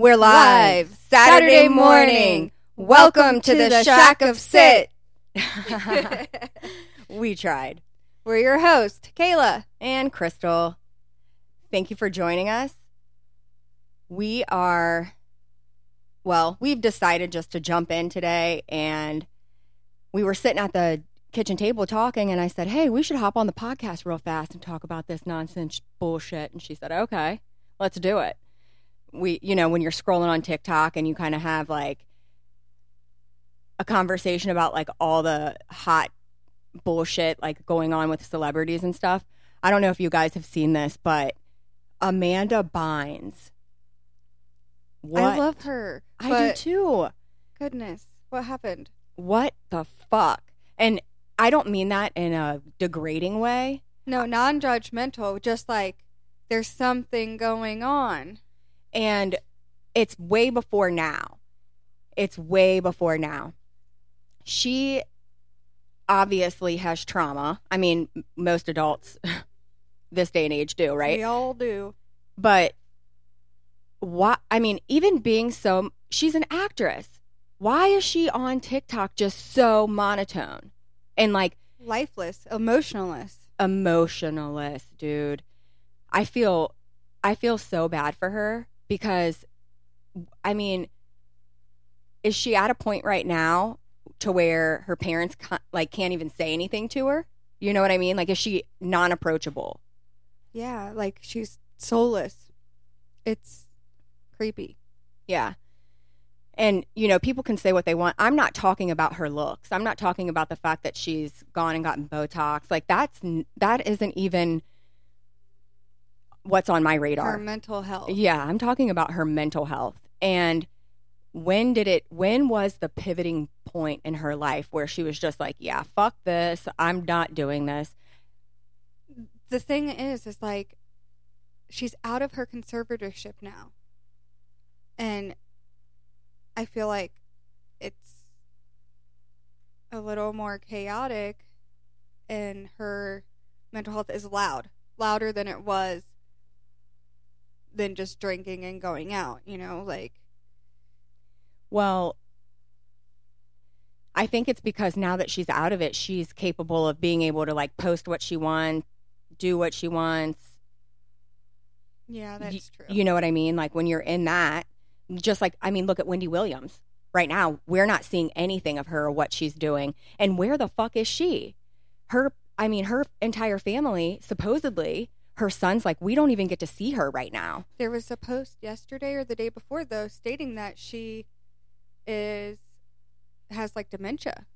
We're live Saturday morning. Welcome to the Shack of Sit. we tried. We're your host, Kayla and Crystal. Thank you for joining us. We are, well, we've decided just to jump in today and we were sitting at the kitchen table talking and I said, Hey, we should hop on the podcast real fast and talk about this nonsense bullshit. And she said, Okay, let's do it. We, you know, when you're scrolling on TikTok and you kind of have like a conversation about like all the hot bullshit like going on with celebrities and stuff. I don't know if you guys have seen this, but Amanda Bynes. What? I love her. I do too. Goodness, what happened? What the fuck? And I don't mean that in a degrading way. No, non-judgmental. Just like there's something going on. And it's way before now. It's way before now. She obviously has trauma. I mean, most adults this day and age do, right? We all do. But why? I mean, even being so she's an actress. Why is she on TikTok just so monotone and like Lifeless, emotionless. emotionalist, dude? I feel I feel so bad for her because I mean, is she at a point right now to where her parents ca- like can't even say anything to her? You know what I mean? Like is she non-approachable? Yeah, like she's soulless. It's creepy. Yeah. And, you know, people can say what they want. I'm not talking about her looks. I'm not talking about the fact that she's gone and gotten Botox. Like, that's, that isn't even what's on my radar. Her mental health. Yeah, I'm talking about her mental health. And when did it, when was the pivoting point in her life where she was just like, yeah, fuck this. I'm not doing this. The thing is, is like she's out of her conservatorship now, and I feel like it's a little more chaotic, and her mental health is loud, louder than it was than just drinking and going out. You know, like Well, I think it's because now that she's out of it, she's capable of being able to like post what she wants, do what she wants. yeah, that's true. You know what I mean? Like when you're in that, just like, I mean, look at Wendy Williams. Right now, we're not seeing anything of her or what she's doing. And where the fuck is she? Her, I mean, her entire family, supposedly, her son's like, we don't even get to see her right now. There was a post yesterday or the day before though stating that she is has like dementia.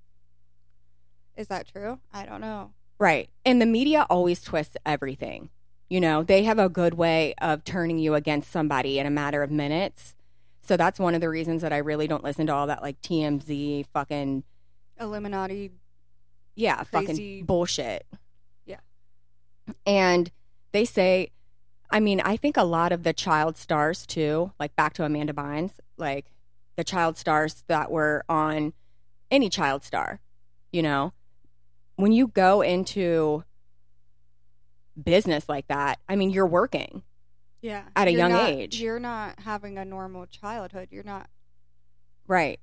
Is that true? I don't know. Right. And the media always twists everything. You know, they have a good way of turning you against somebody in a matter of minutes. So that's one of the reasons that I really don't listen to all that like TMZ fucking Illuminati. yeah, fucking bullshit. Yeah. And they say I mean, I think a lot of the child stars too, like back to Amanda Bynes, like the child stars that were on any child star, you know, when you go into business like that, I mean, you're working. Yeah. At a You're young not- age. You're not having a normal childhood. You're not Right.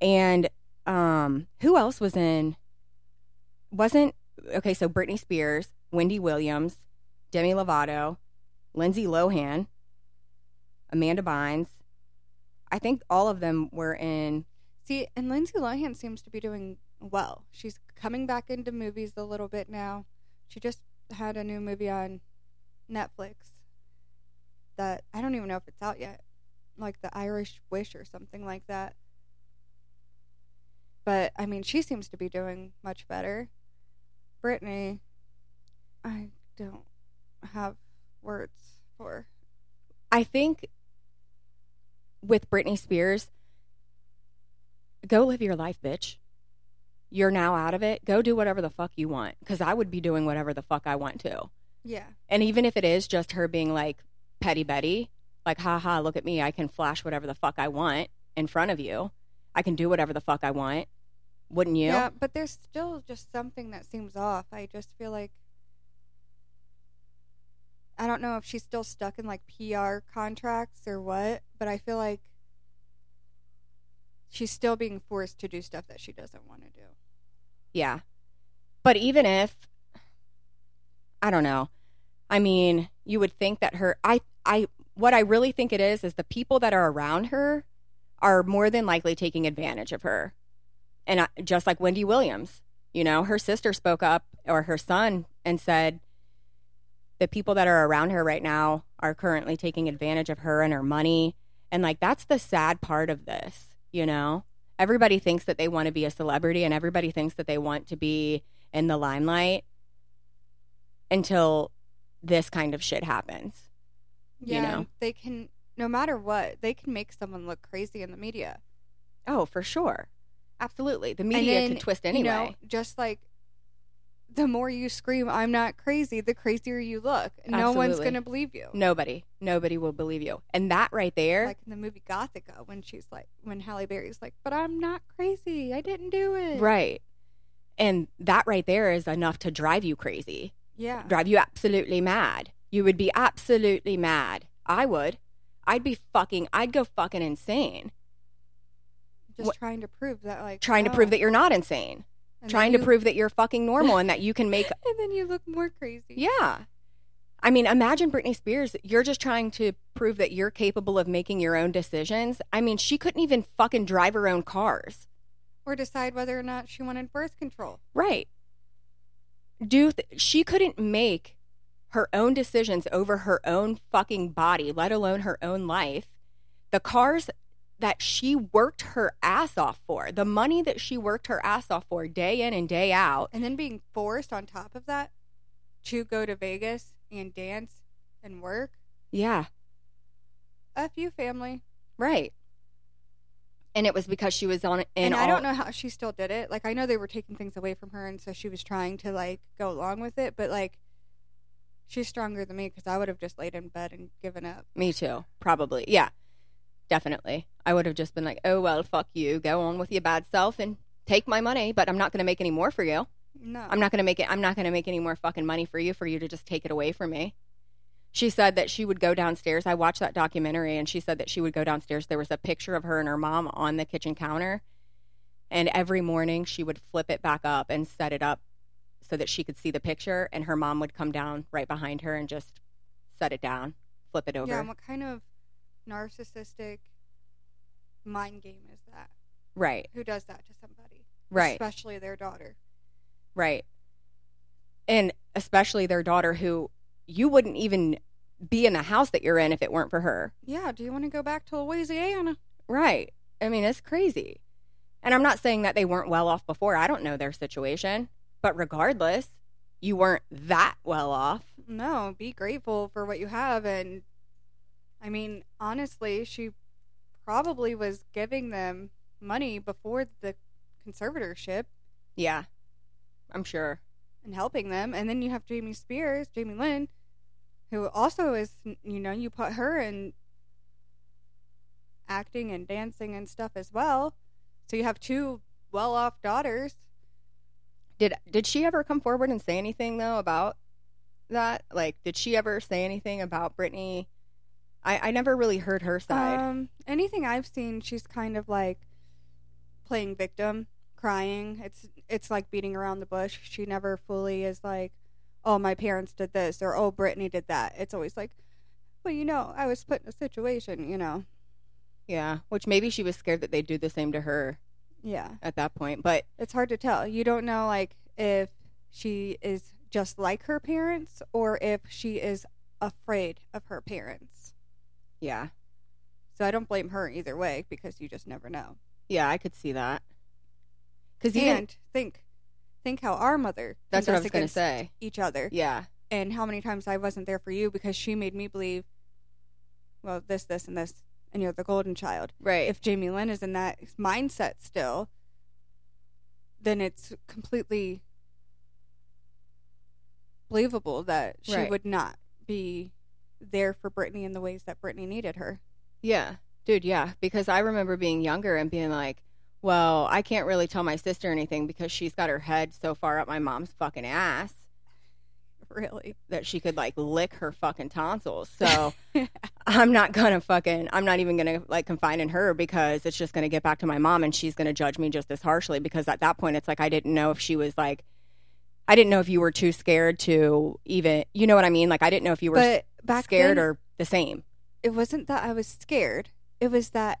And um who else was in wasn't okay, so Britney Spears, Wendy Williams, Demi Lovato, Lindsay Lohan, Amanda Bynes. I think all of them were in See, and Lindsay Lohan seems to be doing well. She's coming back into movies a little bit now. She just had a new movie on Netflix that I don't even know if it's out yet. Like The Irish Wish or something like that. But I mean, she seems to be doing much better. Britney, I don't have words for. I think with Britney Spears, go live your life, bitch. You're now out of it. Go do whatever the fuck you want. Because I would be doing whatever the fuck I want to. Yeah. And even if it is just her being like petty Betty, like, haha, look at me. I can flash whatever the fuck I want in front of you. I can do whatever the fuck I want. Wouldn't you? Yeah, but there's still just something that seems off. I just feel like I don't know if she's still stuck in like PR contracts or what, but I feel like she's still being forced to do stuff that she doesn't want to do. Yeah. But even if I don't know. I mean, you would think that her I I what I really think it is is the people that are around her are more than likely taking advantage of her. And I, just like Wendy Williams, you know, her sister spoke up or her son and said the people that are around her right now are currently taking advantage of her and her money. And like that's the sad part of this, you know? Everybody thinks that they want to be a celebrity and everybody thinks that they want to be in the limelight until this kind of shit happens. Yeah, You know? they can no matter what, they can make someone look crazy in the media. Oh, for sure. Absolutely. The media then, could twist you anyway. know, just like the more you scream I'm not crazy, the crazier you look. No one's going to believe you. Nobody, nobody will believe you. And that right there, Like in the movie Gothika uh, when she's like when Halle Berry's like, "But I'm not crazy. I didn't do it." right. And that right there is enough to drive you crazy, Yeah. drive you absolutely mad. You would be absolutely mad. I would. I'd be fucking, I'd go fucking insane Just What- trying to prove that like trying to prove oh. that you're not insane, And trying to you- prove that you're fucking normal and that you can make and then you look more crazy. Yeah. I mean, imagine Britney Spears. You're just trying to prove that you're capable of making your own decisions. I mean, she couldn't even fucking drive her own cars. Or decide whether or not she wanted birth control. Right. Do th- she couldn't make her own decisions over her own fucking body, let alone her own life. The cars that she worked her ass off for, the money that she worked her ass off for day in and day out. And then being forced on top of that to go to Vegas and dance and work. Yeah, F you family. right. And it was because she was on in and I all- don't know how she still did it. Like I know they were taking things away from her, and so she was trying to like go along with it. But like, she's stronger than me because I would have just laid in bed and given up. Me too. Probably. Yeah. Definitely. I would have just been like, oh, well, fuck you. Go on with your bad self and take my money, but I'm not going to make any more for you. No, I'm not going to make it. I'm not going to make any more fucking money for you for you to just take it away from me. She said that she would go downstairs. I watched that documentary and she said that she would go downstairs. There was a picture of her and her mom on the kitchen counter. And every morning she would flip it back up and set it up so that she could see the picture. And her mom would come down right behind her and just set it down, flip it over. Yeah, and what kind of narcissistic mind game is that? Right, Who does that to somebody? right. Especially their daughter. Right. And especially their daughter, who you wouldn't even be in the house that you're in if it weren't for her. Yeah. Do you want to go back to Louisiana? Right. I mean, it's crazy. And I'm not saying that they weren't well off before. I don't know their situation. But regardless, you weren't that well off. No. Be grateful for what you have, and I mean, honestly, she probably was giving them money before the conservatorship Yeah. I'm sure. and helping them. And then you have Jamie Spears, Jamie Lynn, who also is, you know, you put her in acting and dancing and stuff as well. So you have two well off daughters. Did did she ever come forward and say anything though about that? Like, did she ever say anything about Britney? I, I never really heard her side. Um, anything I've seen, she's kind of like playing victim, crying. It's it's like beating around the bush. She never fully is like, oh, my parents did this or oh, Britney did that. It's always like, well, you know, I was put in a situation, you know. yeah, which maybe she was scared that they'd do the same to her Yeah, at that point. But it's hard to tell. You don't know like if she is just like her parents or if she is afraid of her parents. Yeah, So I don't blame her either way because you just never know. yeah, I could see that. Because even and think think how our mother that's what I was going to say. each other Yeah, and how many times I wasn't there for you because she made me believe well this this and this and you're the golden child right. if Jamie Lynn is in that mindset still then it's completely believable that she Right. would not be there for Britney in the ways that Britney needed her yeah, dude, yeah. Because I remember being younger and being like, well, I can't really tell my sister anything because she's got her head so far up my mom's fucking ass. really. that she could like lick her fucking tonsils. So I'm not gonna fucking I'm not even gonna like confide in her because it's just gonna get back to my mom and she's gonna judge me just as harshly because at that point it's like I didn't know if she was like I didn't know if you were too scared to even you know what I mean? Like I didn't know if you were But back scared then, or the same. it wasn't that I was scared. It was that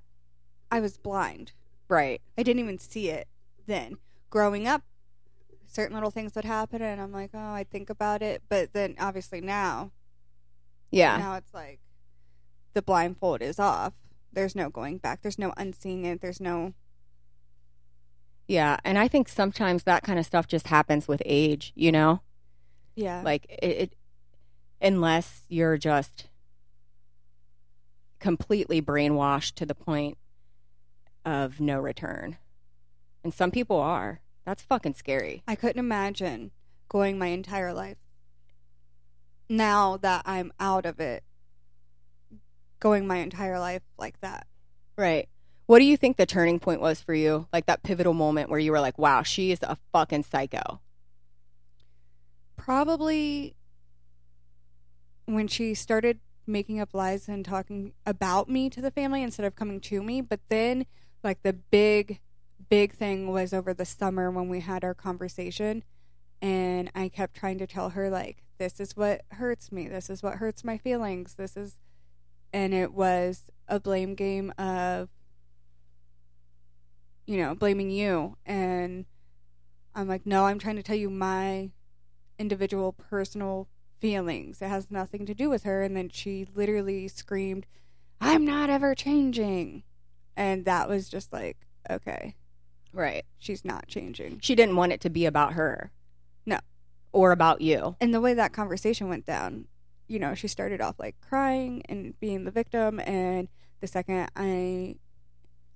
I was blind. Right. I didn't even see it then. Growing up, certain little things would happen, and I'm like, oh, I think about it. But then obviously now, Yeah. now it's like the blindfold is off. There's no going back. There's no unseeing it. There's no. Yeah. And I think sometimes that kind of stuff just happens with age, you know? Yeah. Like it, it unless you're just completely brainwashed to the point of no return. And some people are. That's fucking scary. I couldn't imagine going my entire life now that I'm out of it, going my entire life like that. Right. What do you think the turning point was for you? Like that pivotal moment where you were like, wow, she is a fucking psycho. Probably when she started making up lies and talking about me to the family instead of coming to me. But then, like, the big, big thing was over the summer when we had our conversation. And I kept trying to tell her, like, this is what hurts me. This is what hurts my feelings. This is. And it was a blame game of, you know, blaming you. And I'm like, no, I'm trying to tell you my individual personal feelings. It has nothing to do with her. And then she literally screamed, I'm not ever changing. And that was just like, okay, Right. she's not changing. She didn't want it to be about her. No. Or about you. And the way that conversation went down, you know, she started off like crying and being the victim. And the second I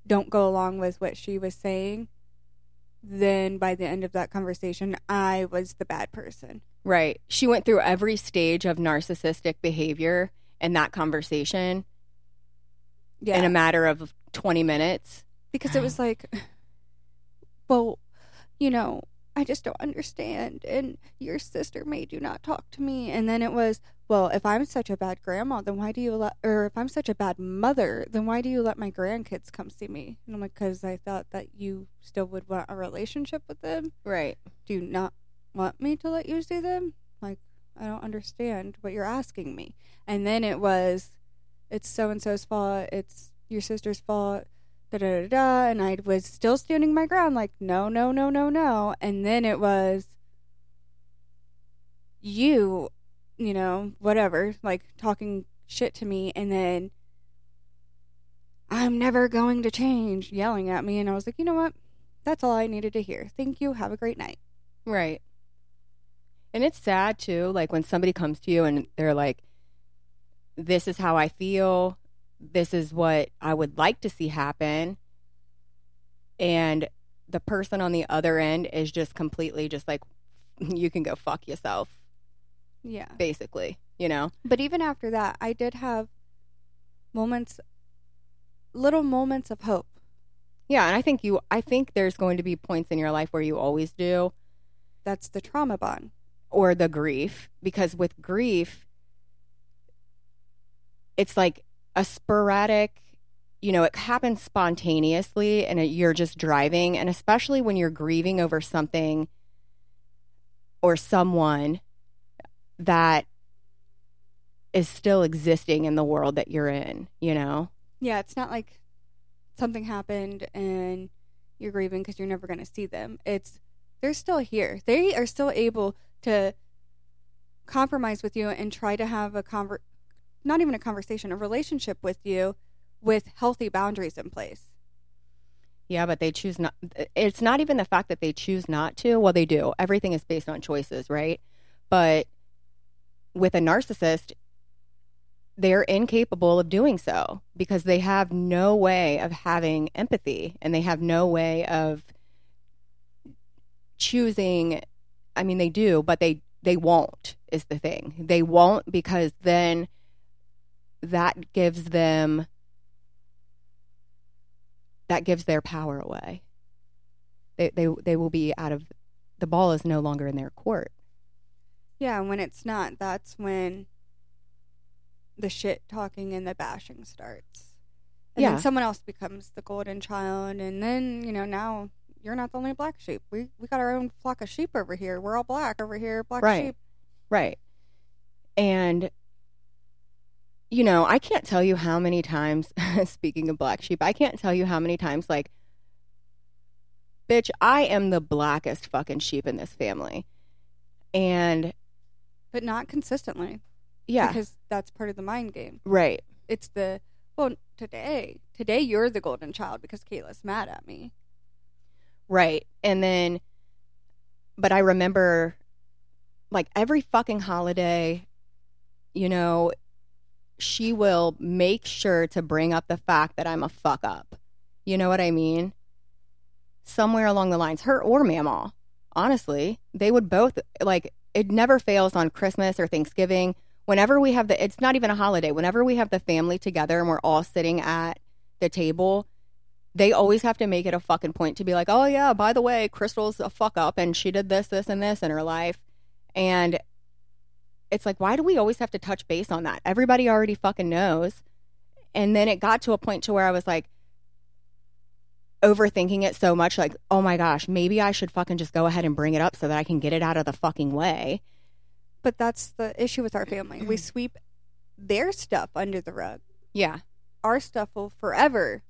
don't go along with what she was saying, then by the end of that conversation, I was the bad person. Right. She went through every stage of narcissistic behavior in that conversation Yeah. in a matter of 20 minutes. because it was like well you know i just don't understand and your sister made you not talk to me and then it was well if i'm such a bad grandma then why do you let or if i'm such a bad mother then why do you let my grandkids come see me? And i'm like because i thought that you still would want a relationship with them. Right. do you not want me to let you see them? Like i don't understand what you're asking me and then it was it's so and so's fault it's your sister's fault da da da da and i was still standing my ground like no no no no no. And then it was you you know whatever like talking shit to me and then i'm never going to change yelling at me and i was like you know what that's all i needed to hear thank you have a great night Right. And it's sad too, like when somebody comes to you and they're like, this is how I feel. This is what I would like to see happen. And the person on the other end is just completely just like, you can go fuck yourself, yeah basically, you know? But even after that, I did have moments, little moments of hope. Yeah. And I think you, I think there's going to be points in your life where you always do, That's the trauma bond. or the grief, because with grief, it's like a sporadic, you know, it happens spontaneously and it, you're just driving. And especially when you're grieving over something or someone that is still existing in the world that you're in, you know? Yeah, it's not like something happened and you're grieving because you're never going to see them. It's they're still here. They are still able to compromise with you and try to have a conver not even a conversation, a relationship with you with healthy boundaries in place. Yeah, but they choose not. It's not even the fact that they choose not to. Well, they do. Everything is based on choices, right? But with a narcissist, they're incapable of doing so because they have no way of having empathy and they have no way of choosing. I mean, they do, but they they won't. Is the thing they won't because then that gives them that gives their power away. They they they will be out of the ball is no longer in their court. Yeah, when it's not, that's when the shit talking and the bashing starts. And Yeah. then someone else becomes the golden child and then, you know, now you're not the only black sheep. We we got our own flock of sheep over here. We're all black over here, black Right. sheep. Right. And, you know, I can't tell you how many times, speaking of black sheep, I can't tell you how many times, like, bitch, I am the blackest fucking sheep in this family. And But not consistently. yeah, Because that's part of the mind game. right. It's the well, today. Today you're the golden child because Kayla's mad at me. Right. And then, but I remember like every fucking holiday, you know, she will make sure to bring up the fact that I'm a fuck up. You know what I mean? Somewhere along the lines, her or Mamaw, honestly, they would both like it never fails on Christmas or Thanksgiving. Whenever we have the, it's not even a holiday. Whenever we have the family together and we're all sitting at the table, they always have to make it a fucking point to be like, oh yeah, by the way, Crystal's a fuck up and she did this, this, and this in her life. And it's like, why do we always have to touch base on that? Everybody already fucking knows. And then it got to a point to where I was like overthinking it so much, like, oh my gosh, maybe I should fucking just go ahead and bring it up so that I can get it out of the fucking way. But that's the issue with our family. We sweep their stuff under the rug. Yeah. Our stuff will forever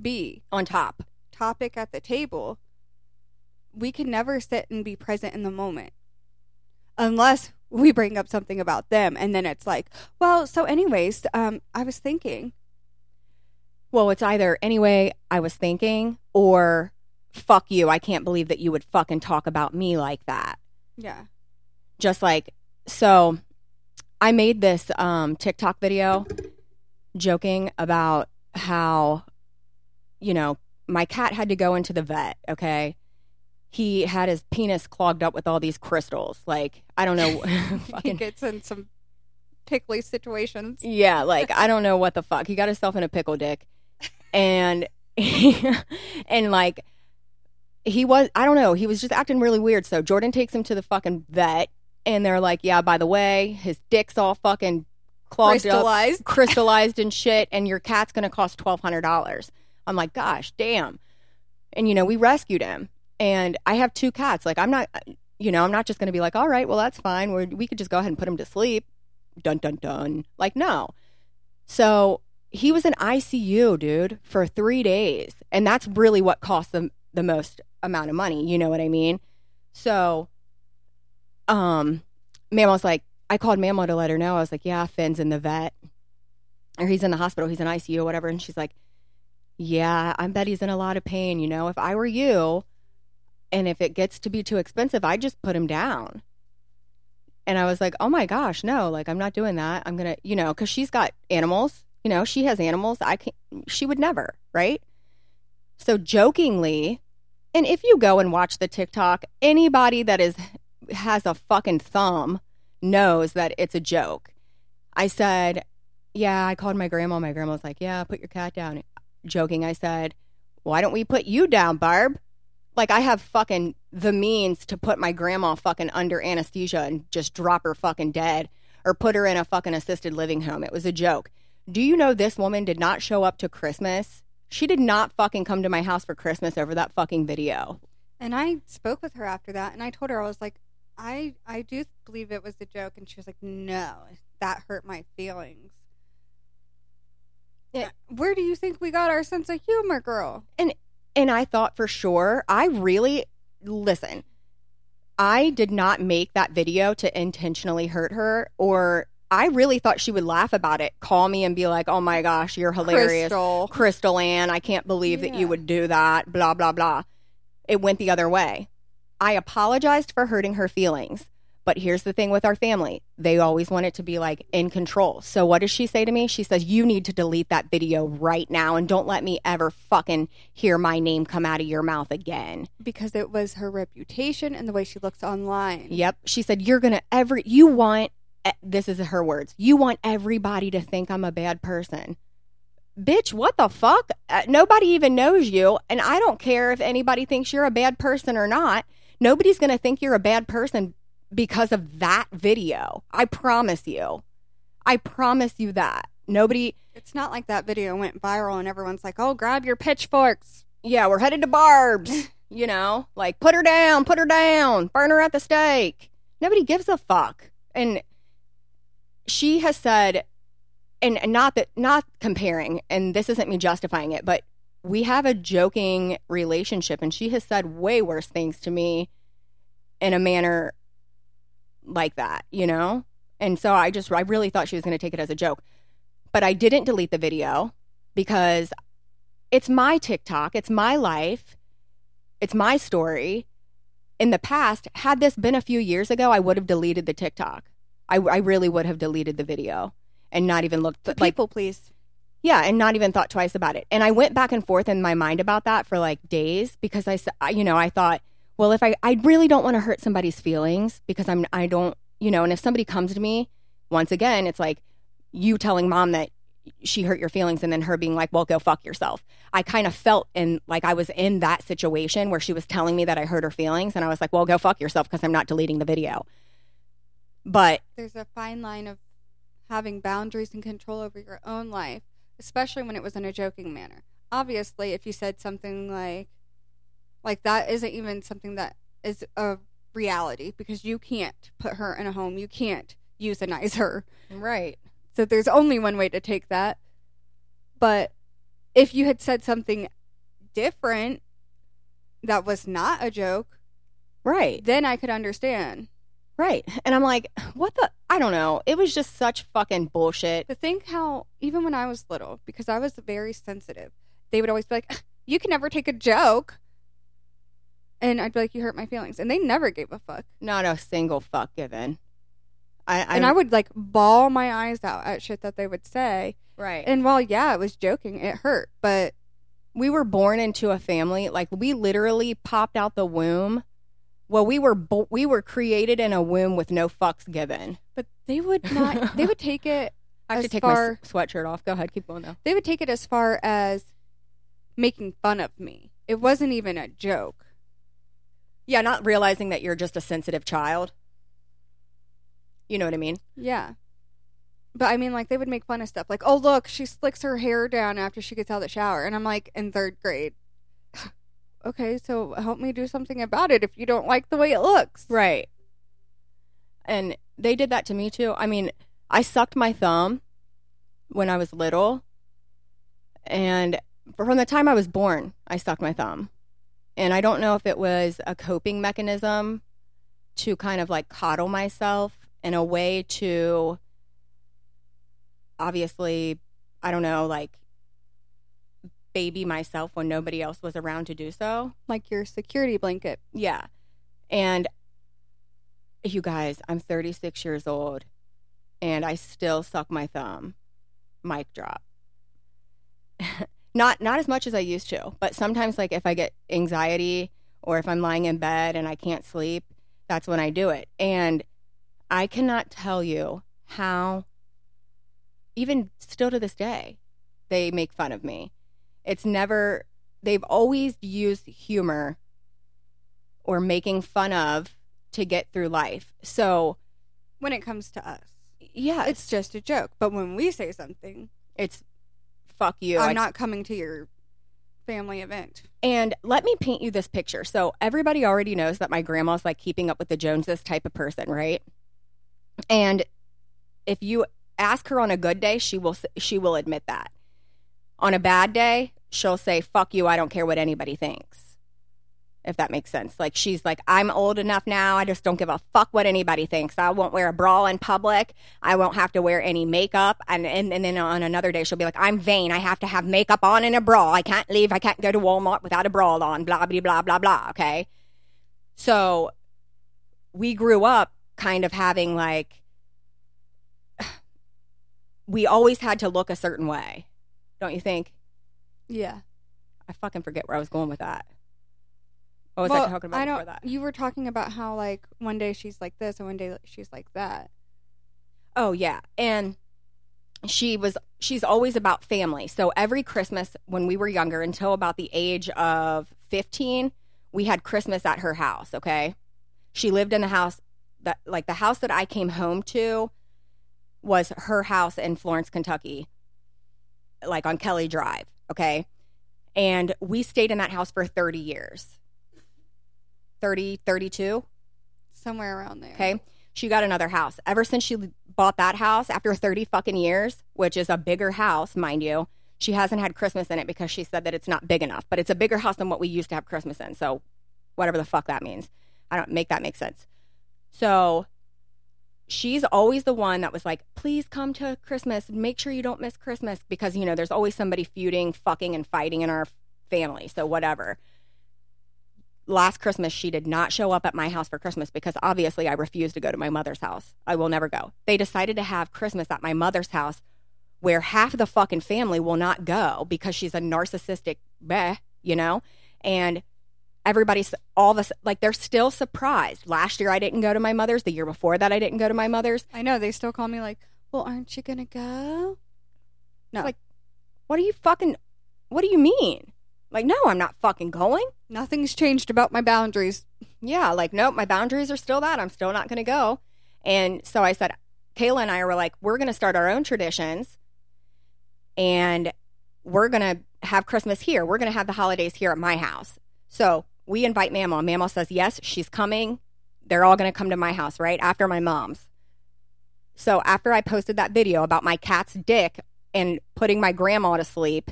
be On top. topic at the table. We can never sit and be present in the moment unless we bring up something about them and then it's like, well, so anyways, um I was thinking Well, it's either anyway, I was thinking, or fuck you. I can't believe that you would fucking talk about me like that. yeah. just like so i made this um tiktok video joking about how you know my cat had to go into the vet okay he had his penis clogged up with all these crystals like i don't know he fucking gets in some tickly situations. yeah like i don't know what the fuck he got himself in a pickle dick and and like he was i don't know he was just acting really weird. So jordan takes him to the fucking vet and they're like yeah by the way his dick's all fucking clogged up Crystallized. crystallized and shit and your cat's gonna cost $1200 i'm like gosh damn. And you know we rescued him and i have two cats. Like i'm not you know i'm not just gonna be like all right well that's fine. We're, we could just go ahead and put him to sleep. Dun dun dun. Like no. So he was in icu dude for three days and that's really what cost them the most amount of money you know what i mean? So um mama was like i called mama to let her know. I was like yeah finn's in the vet or he's in the hospital he's in icu or whatever and she's like yeah i bet he's in a lot of pain you know? If i were you and if it gets to be too expensive i'd just put him down. And i was like oh my gosh no like i'm not doing that. I'm gonna you know because she's got animals you know she has animals i can't she would never right? So jokingly and if you go and watch the tiktok anybody that is has a fucking thumb knows that it's a joke. I said yeah i called my grandma. My grandma was like yeah put your cat down. Joking i said why don't we put you down barb? Like I have fucking the means to put my grandma fucking under anesthesia and just drop her fucking dead or put her in a fucking assisted living home. It was a joke. Do you know this woman did not show up to Christmas? She did not fucking come to my house for Christmas over that fucking video. And I spoke with her after that, and I told her I was like, I I do believe it was a joke, and she was like, No, that hurt my feelings. Yeah. Uh, Where do you think we got our sense of humor, girl? And and I thought for sure, I really, listen, I did not make that video to intentionally hurt her, or I really thought she would laugh about it, call me and be like, oh my gosh, you're hilarious. Crystal. Crystal Ann, I can't believe that you would do that, blah, blah, blah. It went the other way. I apologized for hurting her feelings. But here's the thing with our family they always want it to be like in control. So what does she say to me? She says, You need to delete that video right now and don't let me ever fucking hear my name come out of your mouth again. Because it was her reputation and the way she looks online. Yep. She said, You're going to ever you want, this is her words, you want everybody to think I'm a bad person. Bitch, what the fuck? Uh, nobody even knows you. And I don't care if anybody thinks you're a bad person or not. Nobody's going to think you're a bad person because of that video. I promise you. I promise you that. Nobody, It's not like that video went viral and everyone's like, "Oh, grab your pitchforks." yeah, we're headed to Barb's, you know, like put her down, put her down, burn her at the stake. Nobody gives a fuck. And she has said, and not that, not comparing, and this isn't me justifying it, but we have a joking relationship, and she has said way worse things to me in a manner like that, you know? And so I just, I really thought she was going to take it as a joke. But I didn't delete the video because it's my TikTok, it's my life, it's my story. In the past, had this been a few years ago, I would have deleted the TikTok. I, I really would have deleted the video and not even looked The like people, please. yeah, and not even thought twice about it. And I went back and forth in my mind about that for like days because I, you know, I thought, well, if I, I really don't want to hurt somebody's feelings because I'm, I don't, you know, and if somebody comes to me, once again, it's like you telling mom that she hurt your feelings and then her being like, well, go fuck yourself. I kind of felt in like I was in that situation where she was telling me that I hurt her feelings and I was like, well, go fuck yourself because I'm not deleting the video. But There's a fine line of having boundaries and control over your own life, especially when it was in a joking manner. Obviously, if you said something like like that isn't even something that is a reality because you can't put her in a home. You can't euthanize her. right. So there's only one way to take that. But if you had said something different that was not a joke, Right. then I could understand. Right. And I'm like, what the? I don't know. It was just such fucking bullshit. To think how, even when I was little, because I was very sensitive, they would always be like, You can never take a joke. And I'd be like, You hurt my feelings. And they never gave a fuck. Not a single fuck given. I, I and I would like bawl my eyes out at shit that they would say. right. And while, yeah, it was joking, it hurt. But we were born into a family like we literally popped out the womb. Well, we were bo- we were created in a womb with no fucks given. but they would not, they would take it, I have to take far- my sweatshirt off. Go ahead, keep going though. they would take it as far as making fun of me. It wasn't even a joke. Yeah, not realizing that you're just a sensitive child. You know what I mean? Yeah. But I mean, like, they would make fun of stuff. Like, oh, look, she slicks her hair down after she gets out of the shower. And I'm like, in third grade. Okay, so help me do something about it if you don't like the way it looks. Right. And they did that to me too. I mean, I sucked my thumb when I was little. And from the time I was born, I sucked my thumb. And I don't know if it was a coping mechanism to kind of like coddle myself in a way to obviously, I don't know, like baby myself when nobody else was around to do so. Like your security blanket. Yeah. And you guys, I'm 36 years old and I still suck my thumb. Mic drop. not not as much as I used to, but sometimes like if I get anxiety or if I'm lying in bed and I can't sleep, that's when I do it. And I cannot tell you how even still to this day they make fun of me. It's never they've always used humor or making fun of to get through life. So, When it comes to us, yeah, it's just a joke. But when we say something, it's fuck you. I'm I- not coming to your family event. And let me paint you this picture. So everybody already knows that my grandma's like keeping up with the Joneses type of person, right? And if you ask her on a good day, she will she will admit that. On a bad day, she'll say fuck you, I don't care what anybody thinks. If that makes sense. Like she's like I'm old enough now, I just don't give a fuck what anybody thinks. I won't wear a bra in public. I won't have to wear any makeup and and, and then on another day she'll be like I'm vain. I have to have makeup on and a bra. I can't leave. I can't go to Walmart without a bra on. Blah blah blah blah blah, okay? So we grew up kind of having like we always had to look a certain way. Don't you think? Yeah. I fucking forget where I was going with that. What was well, I talking about I before don't, that? You were talking about how, like, one day she's like this and one day she's like that. Oh yeah, and she was she's always about family. So every Christmas when we were younger, until about the age of fifteen, we had Christmas at her house. Okay, she lived in the house that like the house that I came home to was her house in Florence, Kentucky, like on Kelly Drive. Okay. And we stayed in that house for 30 years. 30, 32. Somewhere around there. Okay. She got another house. Ever since she bought that house after 30 fucking years, which is a bigger house, mind you, she hasn't had Christmas in it because she said that it's not big enough, but it's a bigger house than what we used to have Christmas in. So, whatever the fuck that means. I don't make that make sense. So, she's always the one that was like, please come to Christmas. Make sure you don't miss Christmas because, you know, there's always somebody feuding, fucking, and fighting in our family. So, whatever. Last Christmas, she did not show up at my house for Christmas because obviously I refused to go to my mother's house. I will never go. They decided to have Christmas at my mother's house where half the fucking family will not go because she's a narcissistic, bleh, you know? And everybody's all this like they're still surprised. Last year I didn't go to my mother's. The year before that I didn't go to my mother's. I know they still call me like, "Well, aren't you gonna go?" No, Like- What do you fucking? What do you mean? Like, no, I'm not fucking going. nothing's changed about my boundaries. Yeah, like, nope, my boundaries are still that. I'm still not going to go. And so I said, Kayla and I were like, we're going to start our own traditions and we're going to have Christmas here. We're going to have the holidays here at my house. So we invite Mama. Mama says, yes, she's coming. They're all going to come to my house, right? After my mom's. So after I posted that video about my cat's dick and putting my grandma to sleep,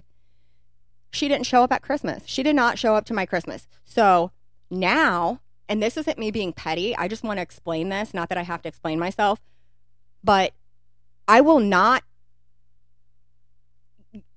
she didn't show up at Christmas. She did not show up to my Christmas. So now, and this isn't me being petty, I just want to explain this, not that I have to explain myself, but I will not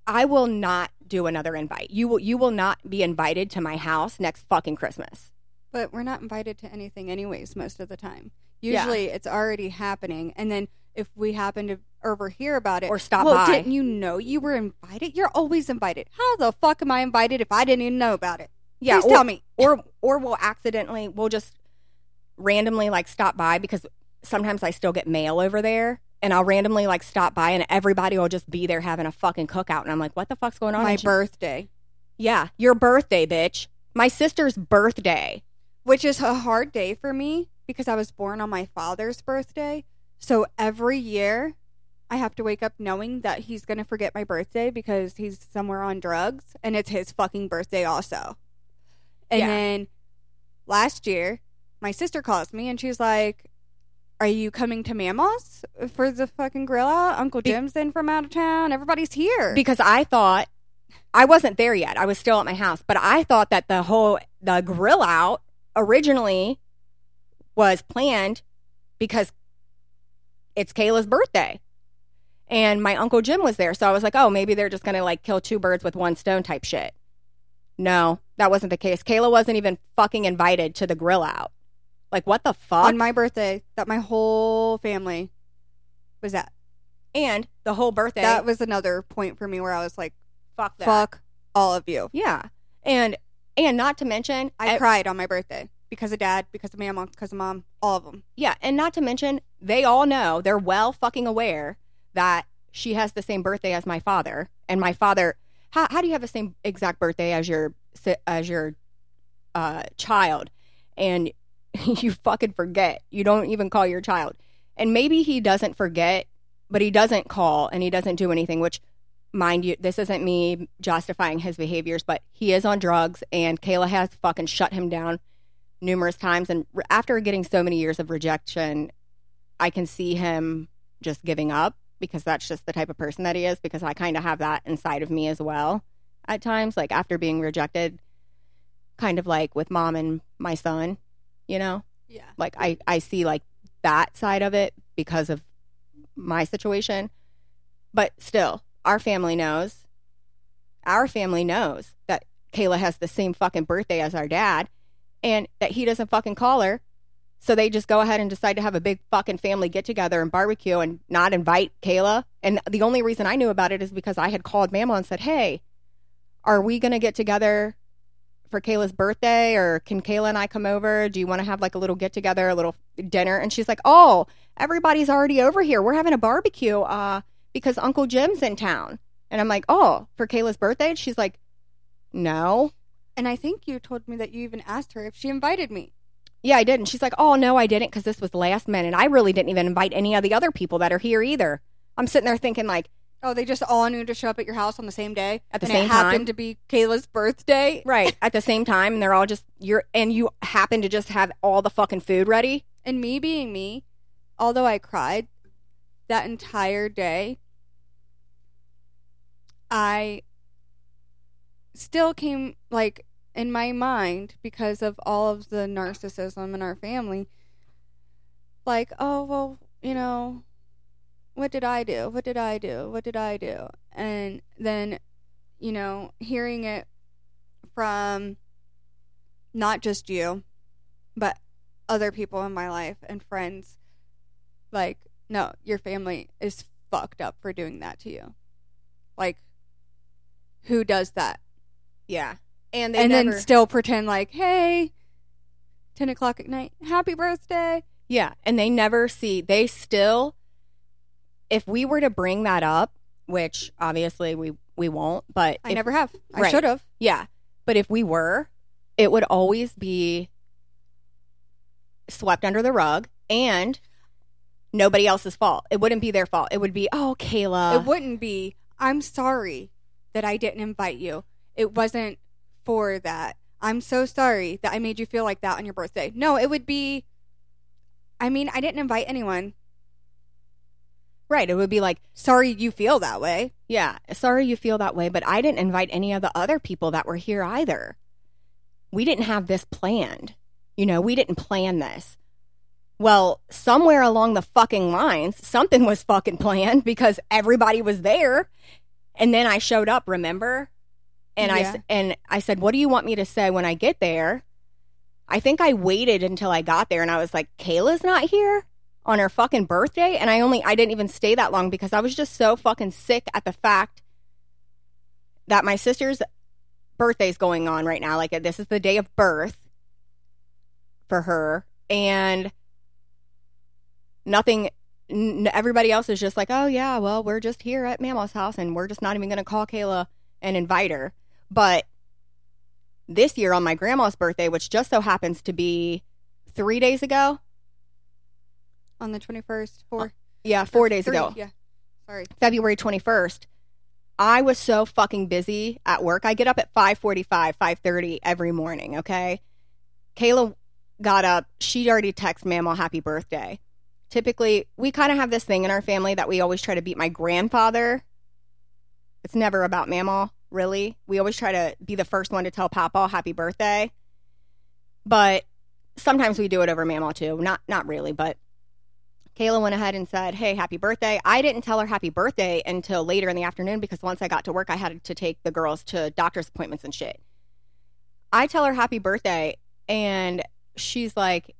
I will not do another invite. You will you will not be invited to my house next fucking Christmas. But we're not invited to anything, anyways, most of the time. Yeah. Usually it's already happening. And then if we happen to overhear about it Or stop well, by. didn't you know you were invited? You're always invited. How the fuck am I invited if I didn't even know about it? Yeah, Please or, tell me. or or we'll accidentally we'll just randomly like stop by because sometimes I still get mail over there and I'll randomly like stop by and everybody will just be there having a fucking cookout and I'm like, what the fuck's going on? My birthday, Yeah, your birthday, bitch. My sister's birthday. which is a hard day for me because I was born on my father's birthday. So every year I have to wake up knowing that he's going to forget my birthday because he's somewhere on drugs and it's his fucking birthday also. And Yeah. then last year, my sister calls me and she's like, Are you coming to Mama's for the fucking grill out? Uncle Jim's in from out of town. Everybody's here. Because I thought I wasn't there yet. I was still at my house, but I thought that the whole the grill out originally was planned because it's Kayla's birthday. And my uncle Jim was there, so I was like, "Oh, maybe they're just going to like kill two birds with one stone type shit." No, that wasn't the case. Kayla wasn't even fucking invited to the grill out. Like what the fuck? on my birthday, that my whole family was at. and the whole birthday. That was another point for me where I was like, fuck that. fuck all of you. Yeah. And and not to mention I I- cried on my birthday because of dad, because of mama, because of mom, all of them. Yeah, and not to mention they all know, they're well fucking aware that she has the same birthday as my father and my father how how do you have the same exact birthday as your si- as your uh child and you fucking forget. You don't even call your child. And maybe he doesn't forget, but he doesn't call and he doesn't do anything, which mind you, this isn't me justifying his behaviors, but he is on drugs and Kayla has fucking shut him down numerous times. And after getting so many years of rejection, I can see him just giving up because that's just the type of person that he is. Because I kind of have that inside of me as well at times, like after being rejected, kind of like with mom and my son, you know? Yeah. like I, I see like that side of it because of my situation but still our family knows our family knows that kayla has the same fucking birthday as our dad and that he doesn't fucking call her so they just go ahead and decide to have a big fucking family get together and barbecue and not invite kayla and the only reason i knew about it is because i had called mama and said hey are we going to get together for Kayla's birthday or can Kayla and I come over? Do you want to have like a little get together, a little dinner? And she's like, "Oh, everybody's already over here. We're having a barbecue uh because Uncle Jim's in town." And I'm like, "Oh, for Kayla's birthday?" And she's like, "No." And I think you told me that you even asked her if she invited me. Yeah, I did. And she's like, oh, no, I didn't because this was last minute. I really didn't even invite any of the other people that are here either. I'm sitting there thinking, like, Oh, they just all knew to show up at your house on the same day At the and same it happened time? to be Kayla's birthday. right at the same time, and they're all just, you're, and you happen to just have all the fucking food ready. And me being me, although I cried that entire day, I still came like in my mind because of all of the narcissism in our family. Like, oh well, you know, what did I do? What did I do? What did I do? And then, you know, hearing it from not just you, but other people in my life and friends like no your family is fucked up for doing that to you like who does that Yeah. And they and never, then still pretend like hey 10 o'clock at night happy birthday yeah. And they never see, they still, if we were to bring that up, which obviously we, we won't, but i if- never have i Right. should have Yeah. But if we were, it would always be swept under the rug and nobody else's fault. It wouldn't be their fault. It would be, oh, Kayla. it wouldn't be i'm sorry that i didn't invite you it wasn't for that i'm so sorry that i made you feel like that on your birthday no it would be i mean i didn't invite anyone right. It would be like, sorry you feel that way yeah, sorry you feel that way, but I didn't invite any of the other people that were here either. We didn't have this planned. You know, we didn't plan this. Well, somewhere along the fucking lines, something was fucking planned because everybody was there. And then I showed up, remember? And I Yeah. s- and I said, "What do you want me to say when I get there?" I think I waited until I got there and I was like, "Kayla's not here on her fucking birthday?" And I only I didn't even stay that long because I was just so fucking sick at the fact that my sister's birthday's going on right now. Like this is the day of birth for her and nothing n- everybody else is just like, "Oh yeah, well, we're just here at Mama's house and we're just not even going to call Kayla and invite her." But this year on my grandma's birthday, which just so happens to be 3 days ago, on the 21st four uh, yeah, 4 days three, ago. yeah sorry February 21st, I was so fucking busy at work. I get up at 5:45, 5:30 every morning, okay? Kayla got up, she already texted Mama happy birthday. Typically, we kind of have this thing in our family that we always try to beat my grandfather. It's never about Mama, really. We always try to be the first one to tell Papa happy birthday. But sometimes we do it over Mama too. Not not really, but Kayla went ahead and said, Hey, happy birthday. I didn't tell her happy birthday until later in the afternoon because once I got to work, I had to take the girls to doctor's appointments and shit. I tell her happy birthday, and she's like,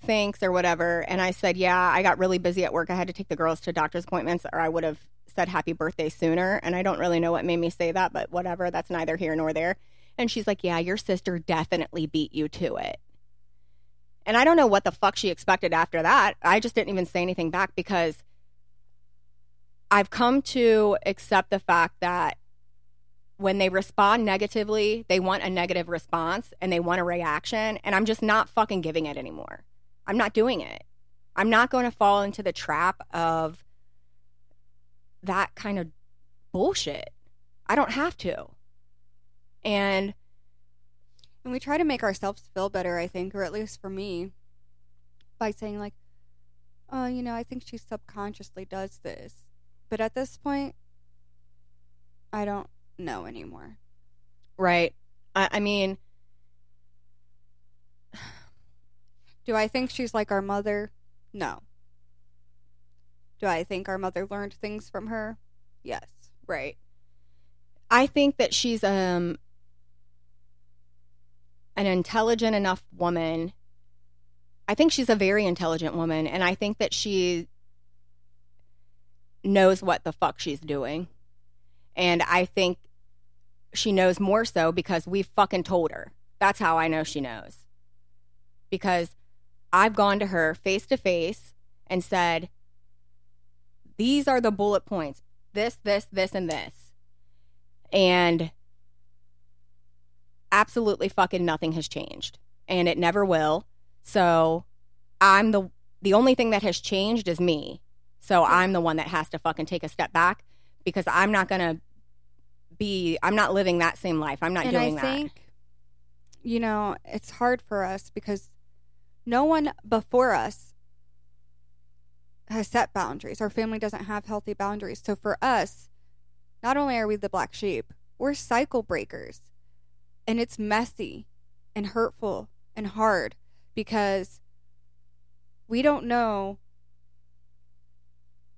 Thanks or whatever. And I said, Yeah, I got really busy at work. I had to take the girls to doctor's appointments, or I would have said happy birthday sooner. And I don't really know what made me say that, but whatever. That's neither here nor there. And she's like, Yeah, your sister definitely beat you to it. And I don't know what the fuck she expected after that. I just didn't even say anything back because I've come to accept the fact that when they respond negatively, they want a negative response and they want a reaction. And I'm just not fucking giving it anymore. I'm not doing it. I'm not going to fall into the trap of that kind of bullshit. I don't have to. And And we try to make ourselves feel better, I think, or at least for me, by saying, like, oh, you know, I think she subconsciously does this. But at this point, I don't know anymore. right. I, I mean, Do I think she's like our mother? No. Do I think our mother learned things from her? Yes. Right. I think that she's um an intelligent enough woman. I think she's a very intelligent woman and I think that she knows what the fuck she's doing. And I think she knows more so because we fucking told her. That's how I know she knows. Because I've gone to her face to face and said, These are the bullet points this, this, this, and this. And absolutely fucking nothing has changed. and it never will. So I'm the the only thing that has changed is me. So I'm the one that has to fucking take a step back because I'm not gonna be. I'm not living that same life. I'm not and doing I that. think, you know, it's hard for us because no one before us has set boundaries. Our family doesn't have healthy boundaries. So for us, not only are we the black sheep, we're cycle breakers. And it's messy and hurtful and hard because we don't know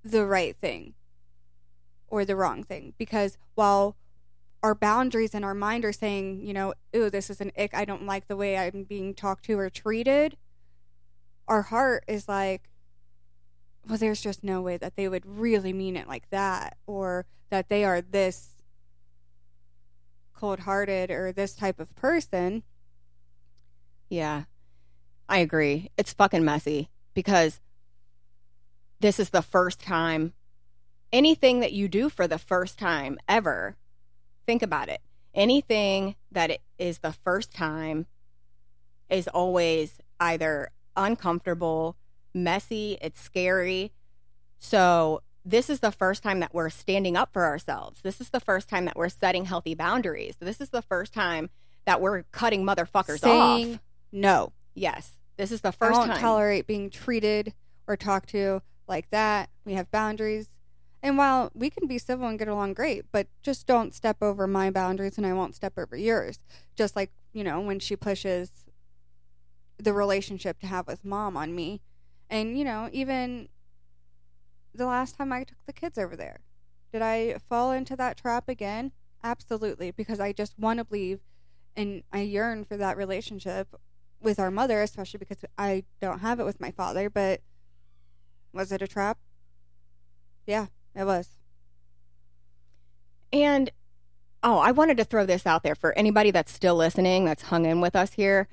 the right thing or the wrong thing. Because while our boundaries and our mind are saying, you know, ooh, this is an ick, I don't like the way I'm being talked to or treated, our heart is like, well, there's just no way that they would really mean it like that, or that they are this cold hearted or this type of person. Yeah, I agree. It's fucking messy because this is the first time anything that you do for the first time ever. Think about it. Anything that is the first time is always either uncomfortable, messy, it's scary. So, this is the first time that we're standing up for ourselves. This is the first time that we're setting healthy boundaries. This is the first time that we're cutting motherfuckers Saying off. no. Yes. This is the I first won't time. tolerate being treated or talked to like that. We have boundaries. And while we can be civil and get along great, but just don't step over my boundaries and I won't step over yours. Just like, you know, when she pushes the relationship to have with mom on me. And, you know, even the last time I took the kids over there, did I fall into that trap again? Absolutely, because I just want to believe and I yearn for that relationship with our mother, especially because I don't have it with my father. But was it a trap? Yeah, it was. And oh, I wanted to throw this out there for anybody that's still listening, that's hung in with us here.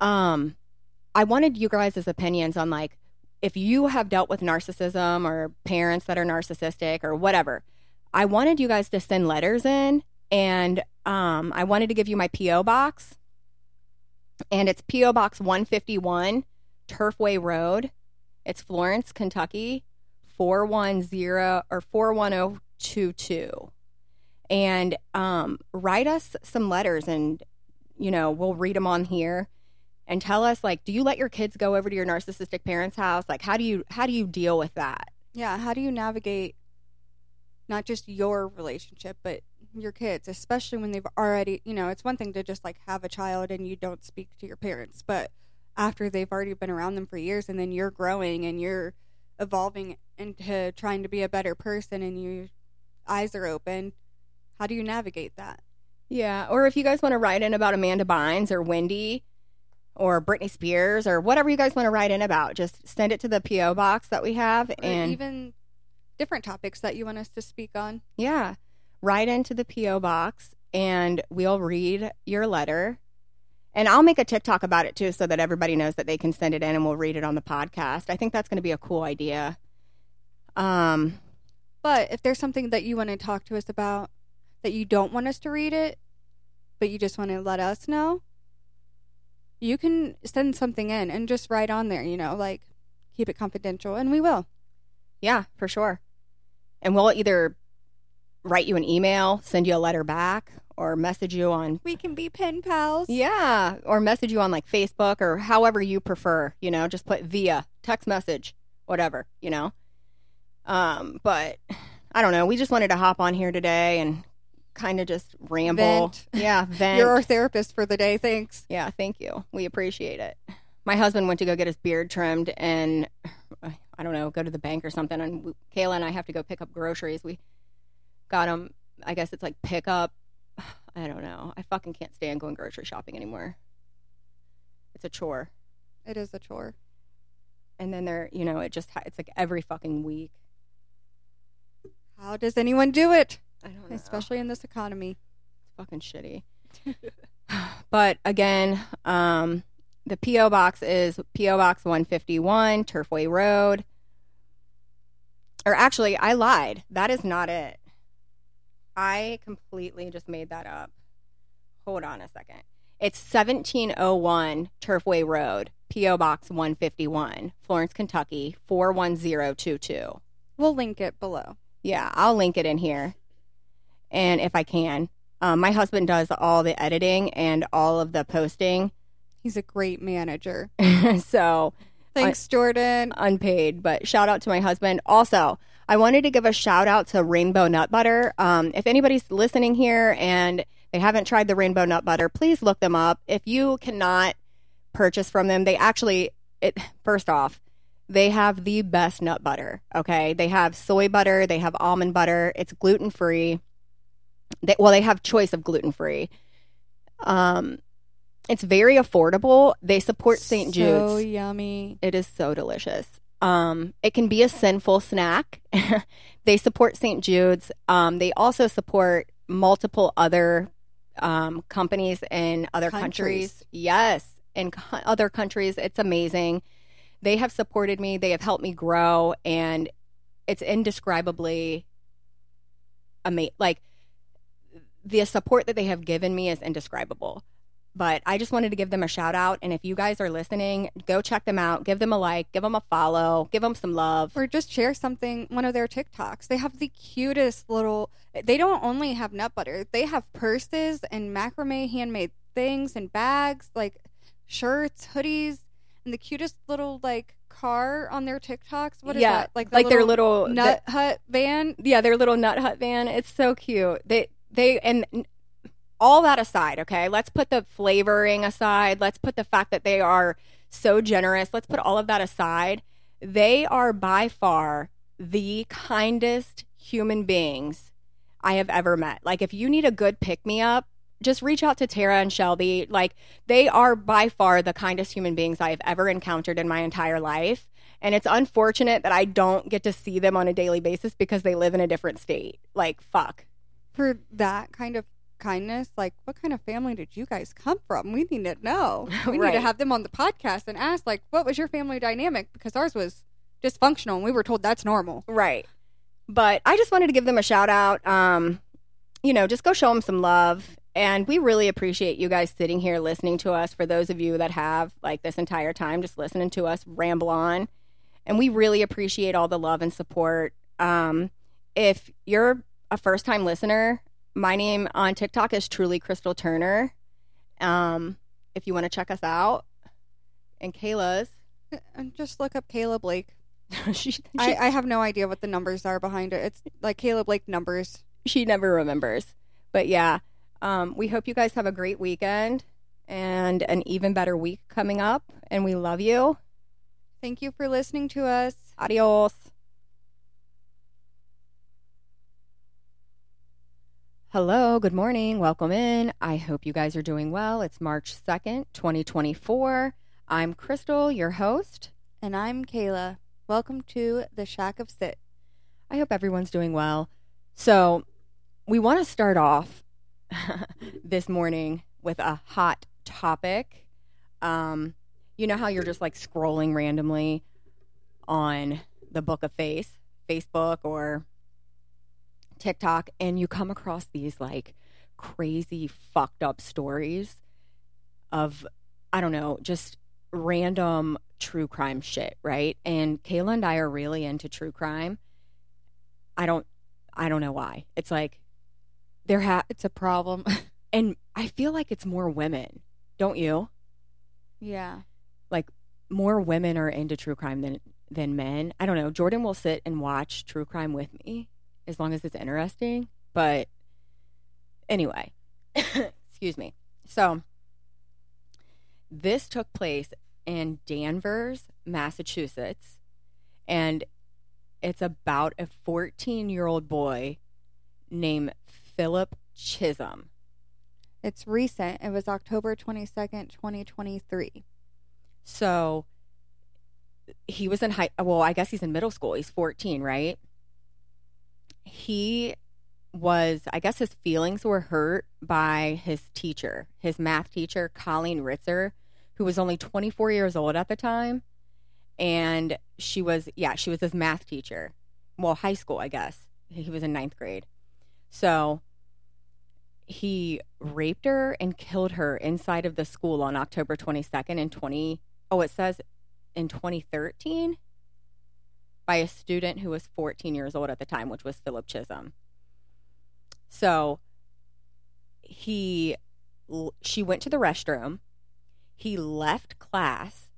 Um, I wanted you guys' opinions on like if you have dealt with narcissism or parents that are narcissistic or whatever. I wanted you guys to send letters in, and um, I wanted to give you my PO box, and it's PO Box 151, Turfway Road. It's Florence, Kentucky, 410 or 41022 and um, write us some letters and you know we'll read them on here and tell us like do you let your kids go over to your narcissistic parents house like how do you how do you deal with that Yeah, how do you navigate not just your relationship, but your kids, especially when they've already, you know, it's one thing to just like have a child and you don't speak to your parents, but after they've already been around them for years and then you're growing and you're evolving into trying to be a better person and your eyes are open, how do you navigate that? yeah or if you guys want to write in about amanda bynes or wendy or britney spears or whatever you guys want to write in about just send it to the po box that we have Or and even different topics that you want us to speak on. Yeah. Write into the P.O. box and we'll read your letter. And I'll make a TikTok about it too so that everybody knows that they can send it in and we'll read it on the podcast. I think that's going to be a cool idea. Um, But if there's something that you want to talk to us about that you don't want us to read it, but you just want to let us know, you can send something in and just write on there, you know, like keep it confidential, and we will. yeah, for sure. And we'll either write you an email, send you a letter back, or message you on We can be pen pals. Yeah, or message you on like Facebook or however you prefer, you know, just put via text message, whatever, you know. Um, but I don't know, we just wanted to hop on here today and kind of just ramble. Vent. Yeah, vent. You're our therapist for the day. Thanks. yeah, thank you. We appreciate it. My husband went to go get his beard trimmed and I don't know, go to the bank or something and we, Kayla and I have to go pick up groceries. We got him, I guess it's like pick up I don't know. I fucking can't stand going grocery shopping anymore. It's a chore. It is a chore. And then they're, you know, it just, it's like every fucking week. How does anyone do it? I don't know. Especially in this economy. It's fucking shitty. but again, um, the P.O. Box is P.O. Box 151, Turfway Road. Or actually, I lied. That is not it. I completely just made that up. Hold on a second. It's 1701 Turfway Road, P.O. Box 151, Florence, Kentucky 41022. We'll link it below. Yeah, I'll link it in here. And if I can, um, my husband does all the editing and all of the posting. He's a great manager. so Thanks, Jordan. unpaid, but shout out to my husband. Also, I wanted to give a shout out to Rainbow Nut Butter. Um, if anybody's listening here and they haven't tried the Rainbow Nut Butter, please look them up. If you cannot purchase from them, they actually, it first off, they have the best nut butter. Okay, they have soy butter, they have almond butter. It's gluten free. They, well, they have choice of gluten free. Um, it's very affordable. They support St. Jude's. So yummy. It is so delicious. Um, it can be a sinful snack. they support St. Jude's. Um, they also support multiple other um, companies in other countries. Countries. Yes, in co- other countries. It's amazing. They have supported me. They have helped me grow, and it's indescribably amazing. Like the support that they have given me is indescribable but I just wanted to give them a shout out. And if you guys are listening, go check them out. Give them a like, give them a follow, give them some love. Or just share something, one of their TikToks. They have the cutest little, they don't only have nut butter, they have purses and macrame handmade things and bags, like shirts, hoodies, and the cutest little, like, car on their TikToks. What is yeah, that? Like, the like their little nut hut van. yeah, their little nut hut van. It's so cute. They they and all that aside, okay? Let's put the flavoring aside. Let's put the fact that they are so generous. Let's put all of that aside. They are by far the kindest human beings I have ever met. Like if you need a good pick me up, just reach out to Tara and Shelby. Like they are by far the kindest human beings I have ever encountered in my entire life. And it's unfortunate that I don't get to see them on a daily basis because they live in a different state. Like fuck. For that kind of kindness, like, what kind of family did you guys come from? We need to know. We need to have them on the podcast and ask, like, what was your family dynamic? Because ours was dysfunctional and we were told that's normal. Right. But I just wanted to give them a shout out. Um, you know, just go show them some love. And we really appreciate you guys sitting here listening to us. For those of you that have, like, this entire time just listening to us ramble on. And we really appreciate all the love and support. Um, if you're a first time listener, my name on TikTok is truly Crystal Turner. Um, if you want to check us out, and Kayla's, And just look up Kayla Blake. she, she, I, I have no idea what the numbers are behind it. It's like Kayla Blake numbers. she never remembers. But yeah, um, we hope you guys have a great weekend and an even better week coming up. And we love you. Thank you for listening to us. Adios. Hello, good morning. Welcome in. I hope you guys are doing well. It's March 2nd, 2024. I'm Crystal, your host. And I'm Kayla. Welcome to the Shack of Sit. I hope everyone's doing well. So, we want to start off this morning with a hot topic. Um, you know how you're just like scrolling randomly on the Book of Face, Facebook, or TikTok, and you come across these like crazy, fucked up stories of, I don't know, just random true crime shit, right? And Kayla and I are really into true crime. I don't I don't know why. It's like there ha It's a problem. and I feel like it's more women, don't you? yeah. Like more women are into true crime than than men. I don't know. Jordan will sit and watch true crime with me as long as it's interesting, but anyway. excuse me. So this took place in Danvers, Massachusetts, and it's about a 14 year old boy named Philip Chism. It's recent. It was October 22nd, 2023. So he was in high, well, I guess he's in middle school. He's 14, right? He was, I guess his feelings were hurt by his teacher, his math teacher, Colleen Ritzer, who was only 24 years old at the time. And she was, yeah, she was his math teacher. Well, high school, I guess. He was in ninth grade. So he raped her and killed her inside of the school on October 22nd in 20 oh it says in 2013 by a student who was 14 years old at the time which was Philip Chism. So he she went to the restroom. He left class,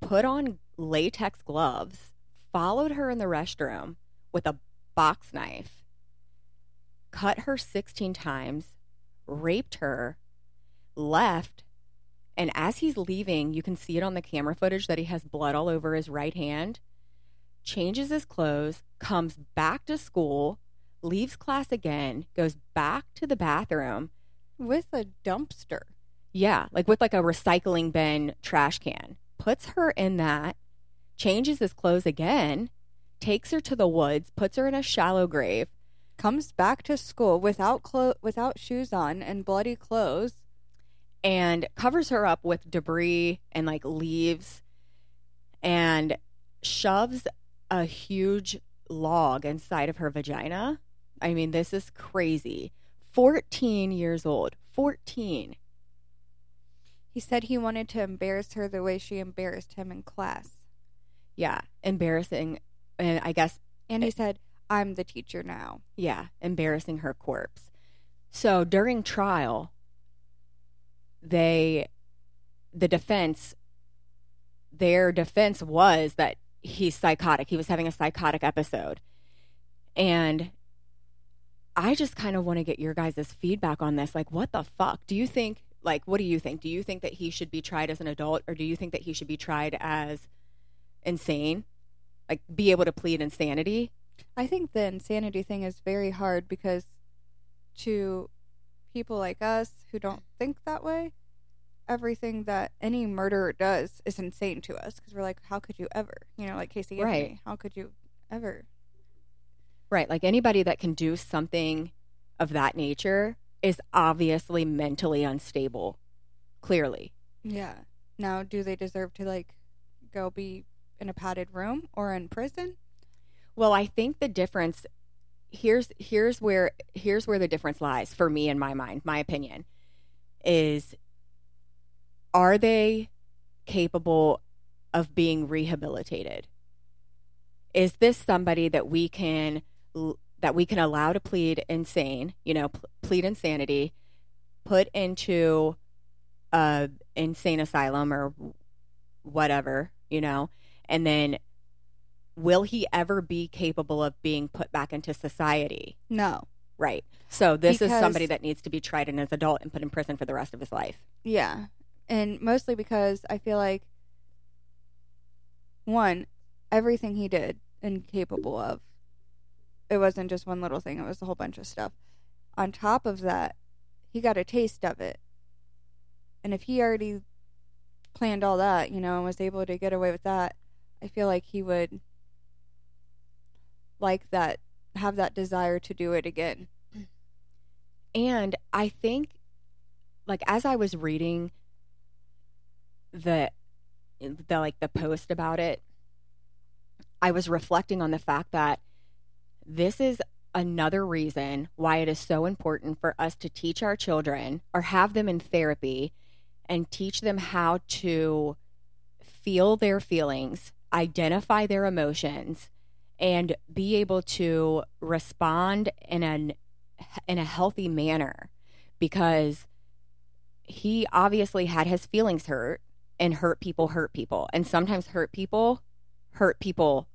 put on latex gloves, followed her in the restroom with a box knife, cut her 16 times, raped her, left, and as he's leaving, you can see it on the camera footage that he has blood all over his right hand, changes his clothes, comes back to school, leaves class again, goes back to the bathroom with a dumpster. Yeah, like with like a recycling bin trash can. Puts her in that, changes his clothes again, takes her to the woods, puts her in a shallow grave, comes back to school without clo- without shoes on and bloody clothes and covers her up with debris and like leaves and shoves a huge log inside of her vagina. I mean, this is crazy. 14 years old. 14. He said he wanted to embarrass her the way she embarrassed him in class. Yeah, embarrassing. And I guess. And he said, I'm the teacher now. Yeah, embarrassing her corpse. So during trial, they, the defense, their defense was that he's psychotic. He was having a psychotic episode. And I just kind of want to get your guys' feedback on this. Like, what the fuck? Do you think, like, what do you think? Do you think that he should be tried as an adult or do you think that he should be tried as insane? Like, be able to plead insanity? I think the insanity thing is very hard because to people like us who don't think that way, everything that any murderer does is insane to us because we're like, how could you ever? You know, like Casey Anthony, how could you ever? Right. Like anybody that can do something of that nature is obviously mentally unstable, clearly. Yeah. Now, do they deserve to like go be in a padded room or in prison? Well, I think the difference here's here's where here's where the difference lies for me in my mind, my opinion is are they capable of being rehabilitated? Is this somebody that we can that we can allow to plead insane, you know, plead insanity, put into a insane asylum or whatever, you know, and then will he ever be capable of being put back into society? No. Right. So this because, is somebody that needs to be tried as an adult and put in prison for the rest of his life. Yeah. And mostly because I feel like one, everything he did and capable of, it wasn't just one little thing, it was a whole bunch of stuff. On top of that, he got a taste of it. And if he already planned all that, you know, and was able to get away with that, I feel like he would like that have that desire to do it again. And I think like as I was reading the the like the post about it, I was reflecting on the fact that this is another reason why it is so important for us to teach our children or have them in therapy and teach them how to feel their feelings, identify their emotions, and be able to respond in an in a healthy manner because he obviously had his feelings hurt and hurt people hurt people and sometimes hurt people hurt people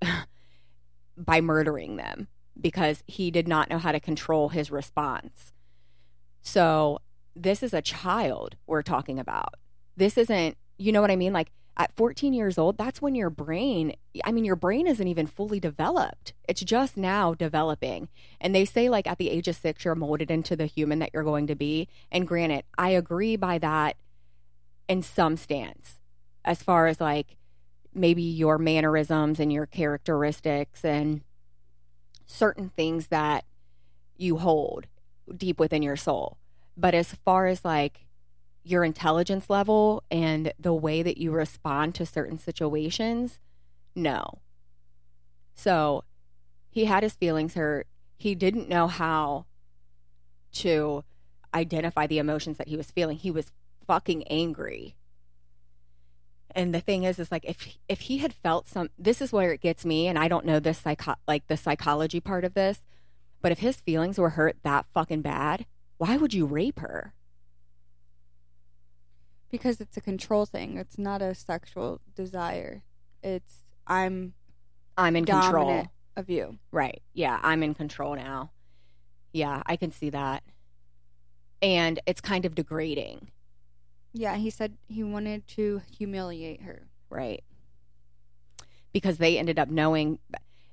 by murdering them because he did not know how to control his response so this is a child we're talking about this isn't you know what i mean like at 14 years old, that's when your brain, I mean, your brain isn't even fully developed. It's just now developing. And they say, like, at the age of six, you're molded into the human that you're going to be. And granted, I agree by that in some stance, as far as like maybe your mannerisms and your characteristics and certain things that you hold deep within your soul. But as far as like your intelligence level and the way that you respond to certain situations, no. So he had his feelings hurt. He didn't know how to identify the emotions that he was feeling. He was fucking angry. And the thing is, is like if if he had felt some, this is where it gets me, and I don't know this psycho like the psychology part of this, but if his feelings were hurt that fucking bad, why would you rape her? because it's a control thing. It's not a sexual desire. It's I'm I'm in control. of you. Right. Yeah, I'm in control now. Yeah, I can see that. And it's kind of degrading, Yeah, he said he wanted to humiliate her. right? Because they ended up knowing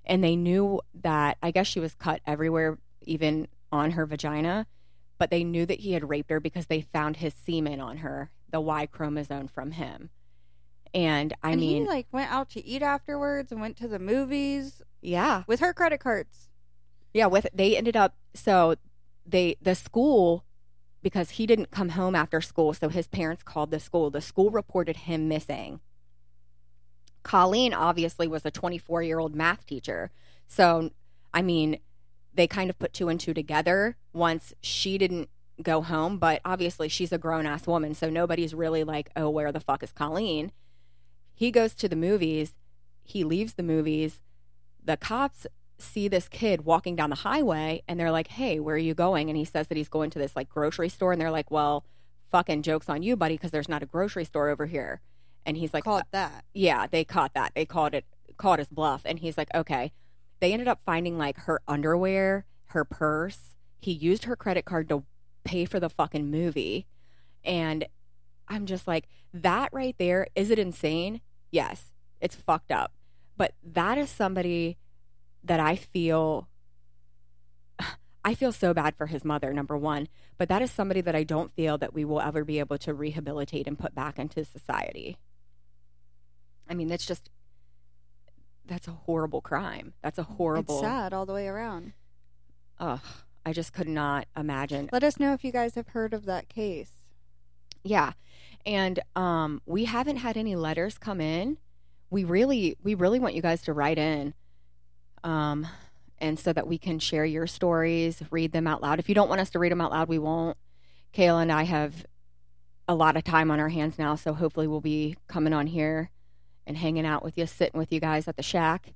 and they knew that I guess she was cut everywhere, even on her vagina, but they knew that he had raped her because they found his semen on her, the Y chromosome from him. And I and mean, he like went out to eat afterwards and went to the movies yeah. with her credit cards. Yeah, with they ended up so they the school because he didn't come home after school, so his parents called the school. The school reported him missing. Colleen obviously was a 24 year old math teacher. So, I mean, they kind of put two and two together once she didn't go home, but obviously she's a grown ass woman. So nobody's really like, oh, where the fuck is Colleen? He goes to the movies. He leaves the movies. The cops see this kid walking down the highway and they're like, hey, where are you going? And he says that he's going to this like grocery store. And they're like, well, fucking joke's on you, buddy, because there's not a grocery store over here. And he's like, caught uh, that. yeah, they caught that. They called it caught his bluff. And he's like, okay. They ended up finding like her underwear, her purse. He used her credit card to pay for the fucking movie. And I'm just like, that right there, is it insane? Yes, it's fucked up. But that is somebody that I feel I feel so bad for his mother, number one. But that is somebody that I don't feel that we will ever be able to rehabilitate and put back into society. I mean, that's just that's a horrible crime. That's a horrible. It's sad all the way around. Ugh, I just could not imagine. Let us know if you guys have heard of that case. Yeah, and um, we haven't had any letters come in. We really, we really want you guys to write in, um, and so that we can share your stories, read them out loud. If you don't want us to read them out loud, we won't. Kayla and I have a lot of time on our hands now, so hopefully we'll be coming on here and hanging out with you, sitting with you guys at the shack.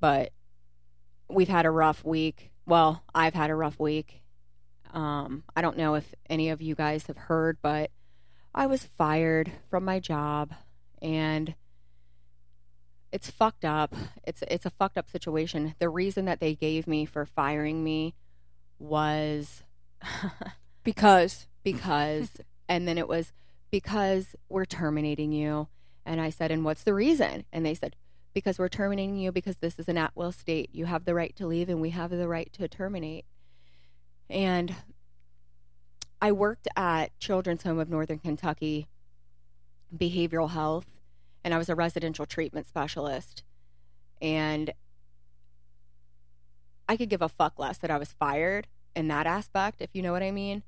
But we've had a rough week. Well, I've had a rough week. Um, I don't know if any of you guys have heard, but I was fired from my job and it's fucked up. It's it's a fucked up situation. The reason that they gave me for firing me was Because because and then it was because we're terminating you. And I said, "And what's the reason?" And they said, "Because we're terminating you because this is an at-will state. You have the right to leave and we have the right to terminate." And I worked at Children's Home of Northern Kentucky behavioral health and I was a residential treatment specialist. And I could give a fuck less that I was fired in that aspect, if you know what I mean.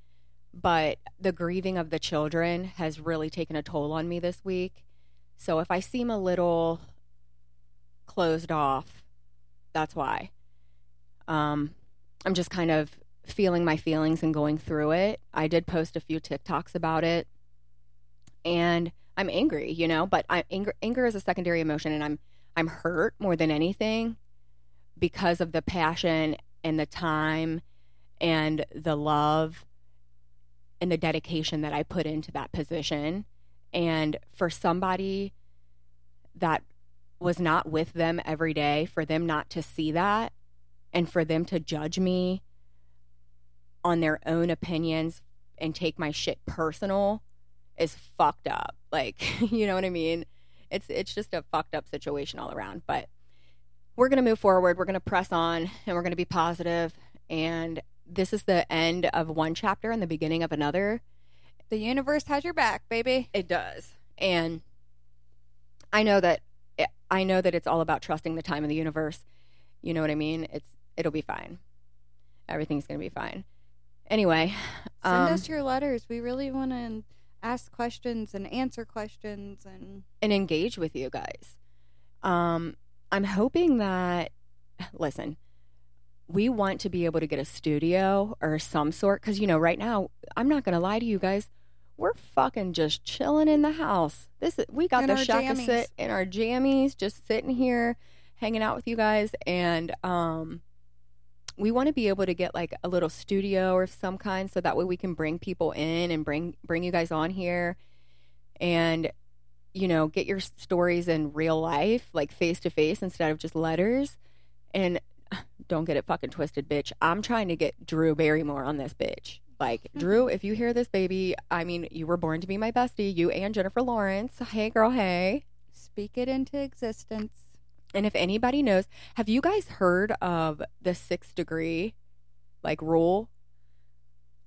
But the grieving of the children has really taken a toll on me this week. So if I seem a little closed off, that's why. Um, I'm just kind of feeling my feelings and going through it. I did post a few TikToks about it. And I'm angry, you know, but I anger anger is a secondary emotion and I'm I'm hurt more than anything because of the passion and the time and the love and the dedication that I put into that position. And for somebody that was not with them every day, for them not to see that and for them to judge me on their own opinions and take my shit personal is fucked up. Like, you know what I mean? It's it's just a fucked up situation all around. But we're gonna move forward. We're gonna press on, and we're gonna be positive. And this is the end of one chapter and the beginning of another. the universe has your back, baby. It does, and I know that I know that it's all about trusting the time of the universe. You know what I mean? It's it'll be fine. Everything's gonna be fine. Anyway, Send um, us your letters. We really want to ask questions and answer questions and and engage with you guys. Um, I'm hoping that, listen, we want to be able to get a studio or some sort because you know right now i'm not gonna lie to you guys we're fucking just chilling in the house this is, we got In the to sit in our jammies just sitting here hanging out with you guys and um we want to be able to get like a little studio or some kind so that way we can bring people in and bring bring you guys on here and you know get your stories in real life like face to face instead of just letters. And don't get it fucking twisted bitch. I'm trying to get drew barrymore on this bitch. Like drew if you hear this baby i mean you were born to be my bestie you and jennifer lawrence. Hey girl hey. Speak it into existence. And if anybody knows, have you guys heard of the six degree like rule?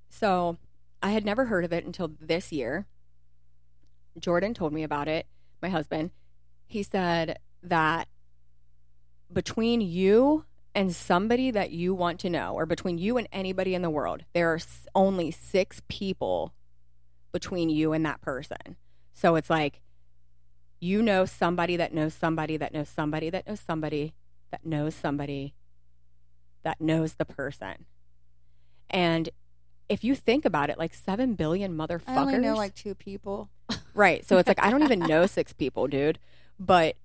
So I had never heard of it until this year. Jordan told me about it, my husband. He said that between you and somebody that you want to know, or between you and anybody in the world, there are only six people between you and that person. So it's like, you know somebody that knows somebody that knows somebody that knows somebody that knows somebody that knows the person. And if you think about it, like seven billion motherfuckers. I only know like two people. right. So it's like I don't even know six people, dude. But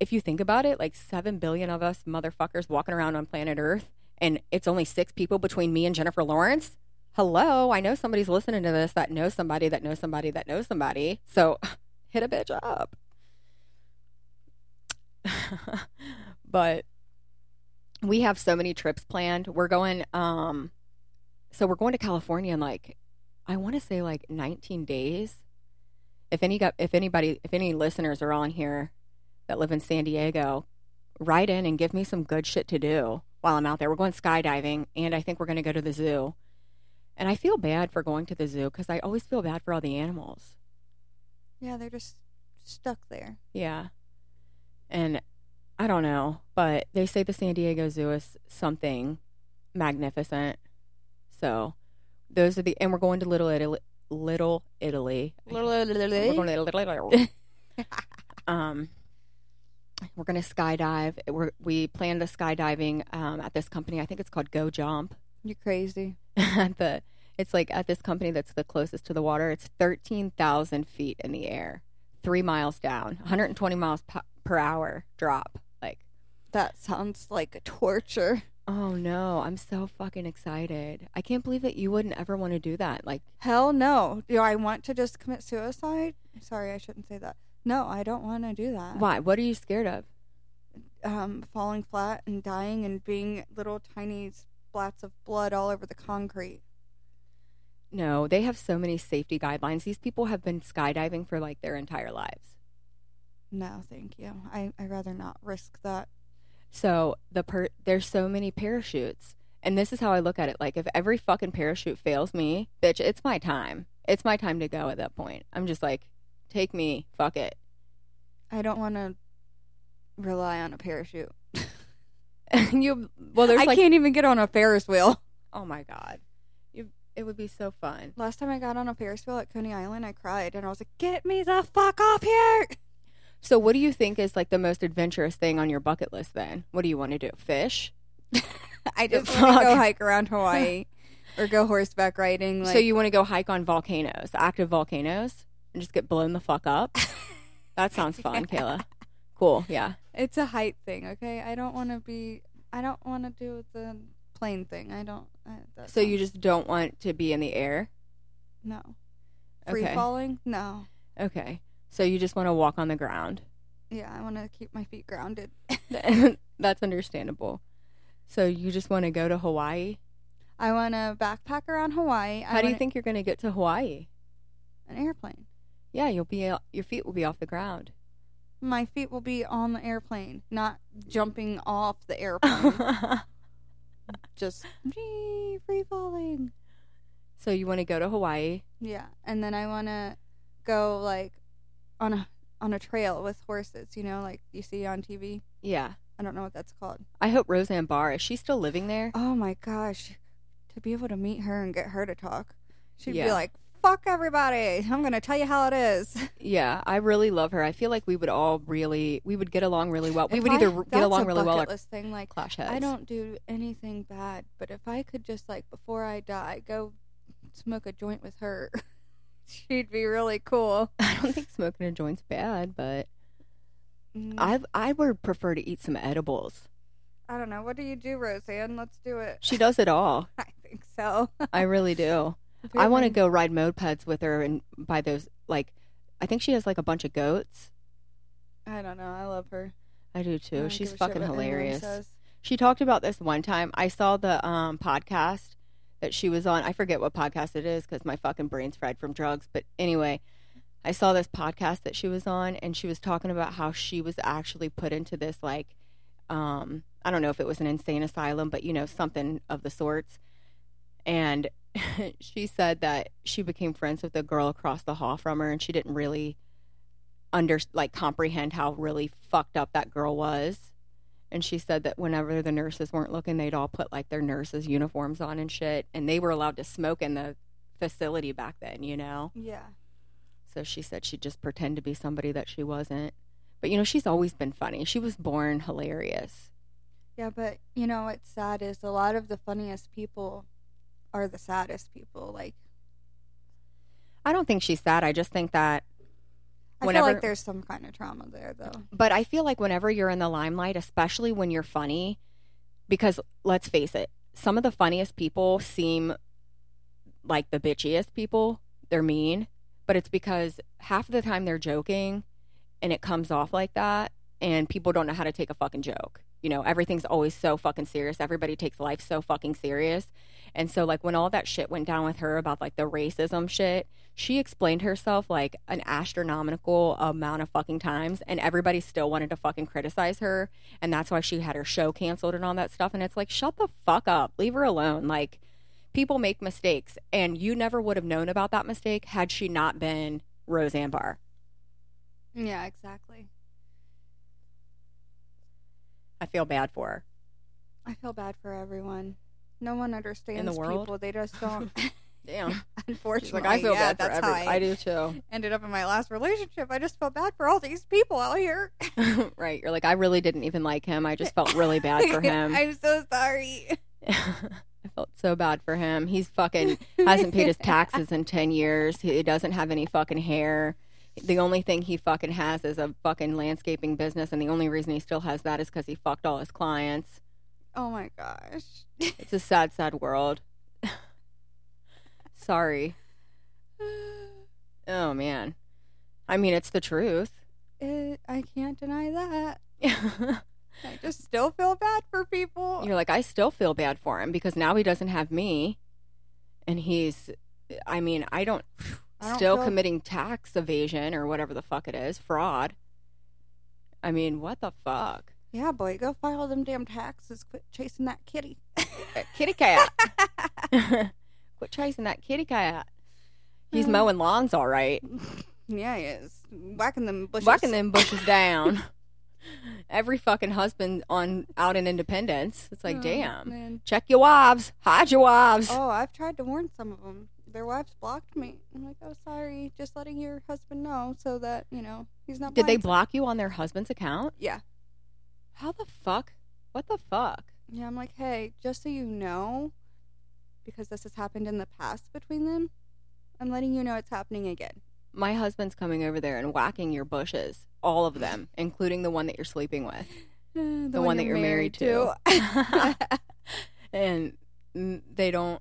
if you think about it, like seven billion of us motherfuckers walking around on planet Earth, and it's only six people between me and Jennifer Lawrence. Hello, I know somebody's listening to this that knows somebody that knows somebody that knows somebody. So hit a bitch up. but we have so many trips planned. We're going um so we're going to California in like I want to say like 19 days. If any got if anybody if any listeners are on here that live in San Diego, write in and give me some good shit to do while I'm out there. We're going skydiving and I think we're going to go to the zoo. And I feel bad for going to the zoo cuz I always feel bad for all the animals. Yeah, they're just stuck there. Yeah. And I don't know, but they say the San Diego Zoo is something magnificent. So those are the, and we're going to Little Italy. Little Italy. We're going to Little Italy. um, we're going to skydive. We're, we plan the skydiving um, at this company. I think it's called Go Jump. You're crazy. at the, it's like at this company that's the closest to the water. It's 13,000 feet in the air, three miles down, 120 miles per hour drop. Like, That sounds like a torture. oh no, I'm so fucking excited. I can't believe that you wouldn't ever want to do that. Like, Hell no. Do I want to just commit suicide? Sorry, I shouldn't say that. No, I don't want to do that. why? What are you scared of? Um, falling flat and dying and being little tiny splats of blood all over the concrete. No, they have so many safety guidelines. These people have been skydiving for like their entire lives. No, thank you. I I rather not risk that. So the per- there's so many parachutes, and this is how I look at it. Like if every fucking parachute fails me, bitch, it's my time. It's my time to go at that point. I'm just like, take me, fuck it. I don't want to rely on a parachute. you well, there's I like, can't even get on a Ferris wheel. oh my god, you it would be so fun. Last time I got on a Ferris wheel at Coney Island, I cried and I was like, "Get me the fuck off here!" So what do you think is like the most adventurous thing on your bucket list? Then what do you want to do? Fish? I just want to go hike around Hawaii or go horseback riding. Like, so you want to go hike on volcanoes, active volcanoes, and just get blown the fuck up? that sounds fun, Kayla. Cool, yeah. it's a height thing, okay? I don't want to be. I don't want to do the plane thing. I don't. I, that So you just don't want to be in the air? no free Okay. falling. No. Okay. So you just want to walk on the ground. Yeah, I want to keep my feet grounded. That's understandable. So you just want to go to Hawaii? I want to backpack around Hawaii. How do you wanna- think you're going to get to Hawaii? an airplane? Yeah, you'll be uh, your feet will be off the ground. My feet will be on the airplane, not jumping off the airplane. Just gee, free falling. so you want to go to Hawaii? Yeah, and then I want to go like on a on a trail with horses. You know, like you see on TV. Yeah. I don't know what that's called. I hope Roseanne Barr is she still living there? Oh my gosh, to be able to meet her and get her to talk, she'd Yeah. be like, fuck everybody. I'm gonna tell you how it is. Yeah, I really love her. I feel like we would all really, we would get along really well. We would I- either get along really well or thing. Like clash heads. I don't do anything bad, but if I could just like before I die go smoke a joint with her, she'd be really cool. I don't think smoking a joint's bad, but Mm, I I would prefer to eat some edibles. I don't know. What do you do, Roseanne? Let's do it. She does it all. I think so. I really do. I want to go ride mopeds with her and buy those like I think she has like a bunch of goats. I don't know. I love her. I do too. don't She's give a shit fucking hilarious. She talked about this one time. I saw the um podcast that she was on. I forget what podcast it is cuz my fucking brain's fried from drugs, but anyway, I saw this podcast that she was on and she was talking about how she was actually put into this like um I don't know if it was an insane asylum, but you know, something of the sorts. And she said that she became friends with the girl across the hall from her and she didn't really under like comprehend how really fucked up that girl was. And she said that whenever the nurses weren't looking, they'd all put like their nurses' uniforms on and shit. And they were allowed to smoke in the facility back then, you know? Yeah. So she said she'd just pretend to be somebody that she wasn't. But, you know, she's always been funny. She was born hilarious. Yeah, but you know what's sad is a lot of the funniest people are the saddest people. Like I don't think she's sad. I just think that, I Whenever- feel like there's some kind of trauma there, though. but I feel like whenever you're in the limelight, especially when you're funny, because let's face it, some of the funniest people seem like the bitchiest people. They're mean, but it's because half of the time they're joking and it comes off like that, and people don't know how to take a fucking joke. You know, everything's always so fucking serious. Everybody takes life so fucking serious. And so, like, when all that shit went down with her about like the racism shit, she explained herself like an astronomical amount of fucking times, and everybody still wanted to fucking criticize her. And that's why she had her show canceled and all that stuff. And it's like, shut the fuck up. Leave her alone. Like, people make mistakes, and you never would have known about that mistake had she not been Roseanne Barr. Yeah, exactly. I feel bad for her. I feel bad for everyone. No one understands world? people. They just don't. Damn. Unfortunately, She's like, I feel yeah, bad for that's everybody. how I, I do too. ended up in my last relationship. I just felt bad for all these people out here. right. You're like, I really didn't even like him. I just felt really bad for him. I'm so sorry. I felt so bad for him. He's fucking hasn't paid his taxes in 10 years. He doesn't have any fucking hair. The only thing he fucking has is a fucking landscaping business, and the only reason he still has that is because he fucked all his clients. Oh my gosh. It's a sad, sad world. Sorry. Oh, man. I mean, it's the truth. It, I can't deny that. I just still feel bad for people. You're like, I still feel bad for him because now he doesn't have me. And he's, I mean, I don't, I don't still feel- committing tax evasion or whatever the fuck it is, fraud. I mean, what the fuck? Yeah, boy, go file them damn taxes. Quit chasing that kitty. That kitty cat. Quit chasing that kitty cat. He's Uh. mowing lawns all right. yeah, he is. Whacking them bushes. Whacking them bushes down. Every fucking husband on out in Independence. It's like, Oh, damn. man. Check your wives. Hide your wives. Oh, I've tried to warn some of them. Their wives blocked me. I'm like, oh, sorry. Just letting your husband know so that, you know, he's not Did they block you on their husband's account? Yeah. How the fuck? What the fuck? Yeah, I'm like, hey, just so you know, because this has happened in the past between them, I'm letting you know it's happening again. My husband's coming over there and whacking your bushes, all of them, including the one that you're sleeping with, the, the, one, that you're married, to. and mm, they don't.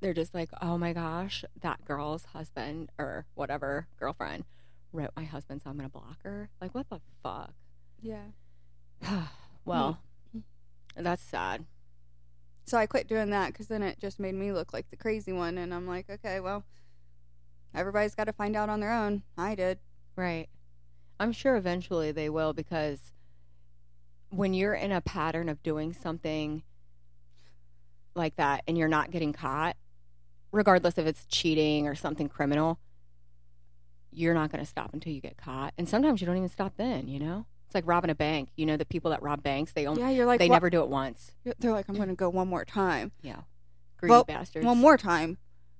They're just like, oh my gosh, that girl's husband or whatever girlfriend wrote my husband, so I'm gonna block her. Like, what the fuck? yeah. well, that's sad. So I quit doing that because then it just made me look like the crazy one. And I'm like, okay, well, everybody's got to find out on their own. I did. Right. I'm sure eventually they will because when you're in a pattern of doing something like that and you're not getting caught, regardless if it's cheating or something criminal, you're not going to stop until you get caught. And sometimes you don't even stop then, you know? It's like robbing a bank. You know, the people that rob banks, they only, Yeah, you're like, they "What?" never do it once. They're like, I'm going to go one more time. Yeah. Greedy Well, bastards. One more time.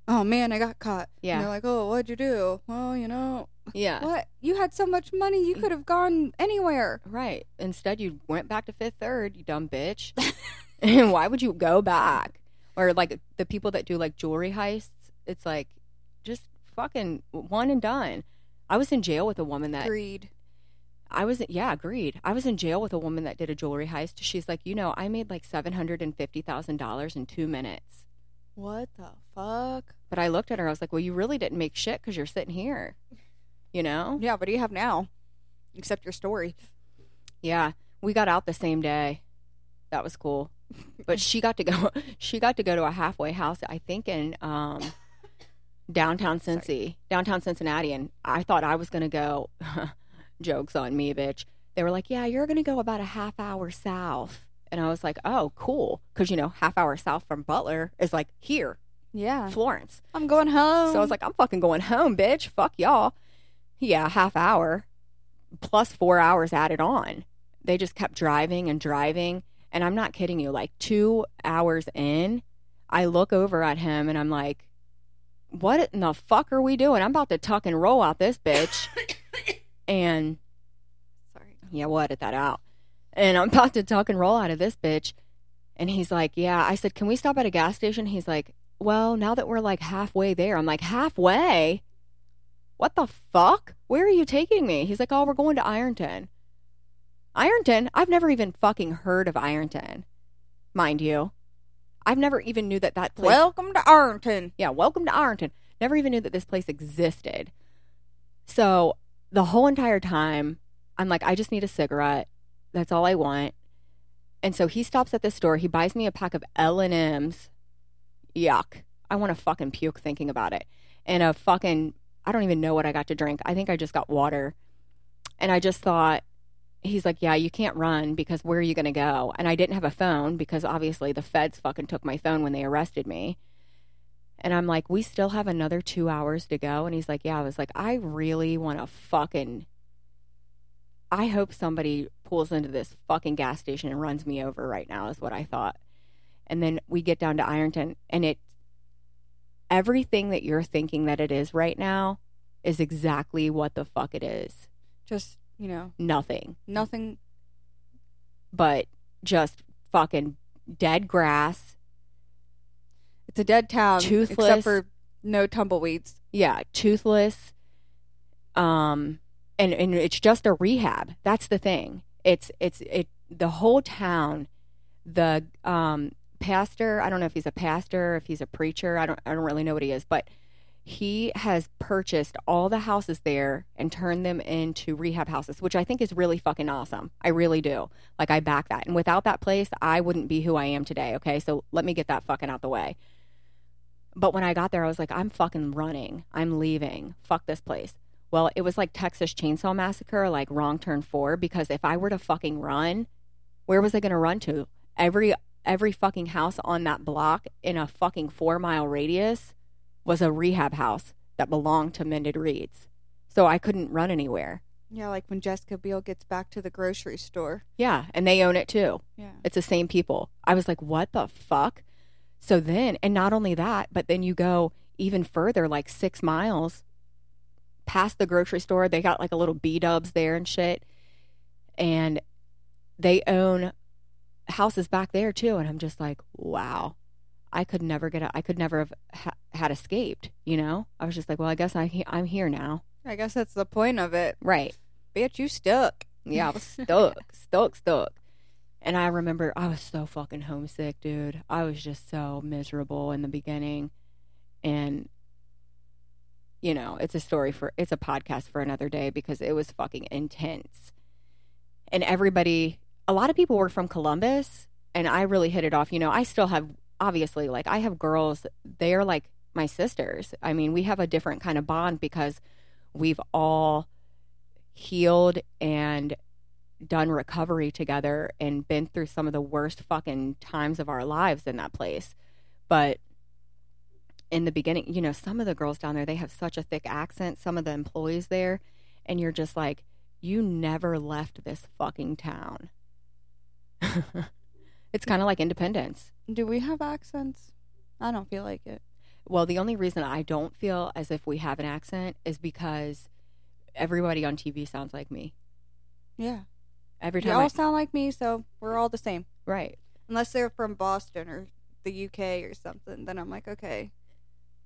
oh man, I got caught. Yeah. And they're like, oh, what'd you do? Well, you know, Yeah. what? You had so much money, you could have gone anywhere. Right. Instead, you went back to Fifth Third, you dumb bitch. and why would you go back? Or like the people that do like jewelry heists, it's like just fucking one and done. I was in jail with a woman that Greed. I was yeah, agreed. I was in jail with a woman that did a jewelry heist. She's like, you know, I made like seven hundred and fifty thousand dollars in two minutes. What the fuck? But I looked at her. I was like, well, you really didn't make shit because you're sitting here. You know? Yeah, what do you have now? Except your story. Yeah, we got out the same day. That was cool. But she got to go. She got to go to a halfway house. I think in um, downtown Cincy, downtown Cincinnati, and I thought I was gonna go. Jokes on me, bitch. They were like, "Yeah, you're gonna go about a half hour south," and I was like, "Oh, cool," because you know, half hour south from Butler is like here, Yeah. Florence. I'm going home. So I was like, I'm fucking going home, bitch. Fuck y'all. Yeah, half hour plus four hours added on. They just kept driving and driving. And I'm not kidding you. Like two hours in, I look over at him and I'm like, what in the fuck are we doing? I'm about to tuck and roll out this bitch. and sorry. yeah, we'll edit that out. And I'm about to tuck and roll out of this bitch. And he's like, Yeah. I said, Can we stop at a gas station? He's like, Well, now that we're like halfway there, I'm like, Halfway? What the fuck? Where are you taking me? He's like, Oh, we're going to Ironton. Ironton? I've never even fucking heard of Ironton, mind you. I've never even knew that that place. Welcome to Ironton. Yeah, welcome to Ironton. Never even knew that this place existed. So the whole entire time, I'm like, I just need a cigarette. That's all I want. And so he stops at the store. He buys me a pack of L and M's. Yuck! I want to fucking puke thinking about it. And a fucking I don't even know what I got to drink. I think I just got water. And I just thought, he's like, yeah, you can't run because where are you going to go? And I didn't have a phone because obviously the feds fucking took my phone when they arrested me. And I'm like, we still have another two hours to go. And he's like, yeah. I was like, I really want to fucking. I hope somebody pulls into this fucking gas station and runs me over right now, is what I thought. And then we get down to Ironton, and it. Everything that you're thinking that it is right now is exactly what the fuck it is. Just, you know, Nothing nothing. but just fucking dead grass. It's a dead town. Toothless. Except for no tumbleweeds. Yeah, toothless. Um, and and it's just a rehab. That's the thing. It's it's it. The whole town, the um pastor. I don't know if he's a pastor, if he's a preacher. I don't I don't really know what he is, but he has purchased all the houses there and turned them into rehab houses, which I think is really fucking awesome. I really do. Like I back that. And without that place, I wouldn't be who I am today. Okay, so let me get that fucking out the way. But when I got there, I was like, I'm fucking running. I'm leaving. Fuck this place. Well, it was like Texas Chainsaw Massacre, like Wrong Turn Four, because if I were to fucking run, where was I going to run to? Every every fucking house on that block in a fucking four mile radius was a rehab house that belonged to Mended Reeds. So I couldn't run anywhere. Yeah, like when Jessica Biel gets back to the grocery store. Yeah, and they own it too. Yeah. It's the same people. I was like, what the fuck? So then, and not only that, but then you go even further, like six miles past the grocery store. They got like a little B dubs there and shit. And they own houses back there too. And I'm just like, wow, I could never get out. I could never have ha- had escaped, you know? I was just like, well, I guess I he- I'm here now. I guess that's the point of it. Right. Bitch, you stuck. Yeah, I was stuck, stuck, stuck. And I remember I was so fucking homesick, dude. I was just so miserable in the beginning. And, you know, it's a story for, it's a podcast for another day because it was fucking intense. And everybody, a lot of people were from Columbus, and I really hit it off. You know, I still have, obviously, like, I have girls, they're like my sisters. I mean, we have a different kind of bond because we've all healed and done recovery together and been through some of the worst fucking times of our lives in that place. But in the beginning, you know, some of the girls down there, they have such a thick accent, some of the employees there, and you're just like, you never left this fucking town. it's kind of like independence. Do we have accents? I don't feel like it. Well, the only reason I don't feel as if we have an accent is because everybody on TV sounds like me. Yeah. Every time They all I, sound like me, so we're all the same. right? Unless they're from Boston or the UK or something, then I'm like, okay,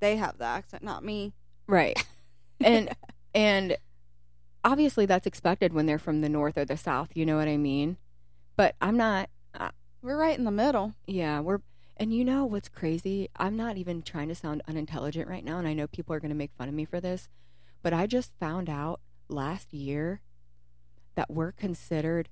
they have the accent, not me. Right. And and obviously that's expected when they're from the north or the south, you know what I mean? But I'm not uh, We're right in the middle. yeah, we're and you know what's crazy? I'm not even trying to sound unintelligent right now and I know people are going to make fun of me for this, but I just found out last year that we're considered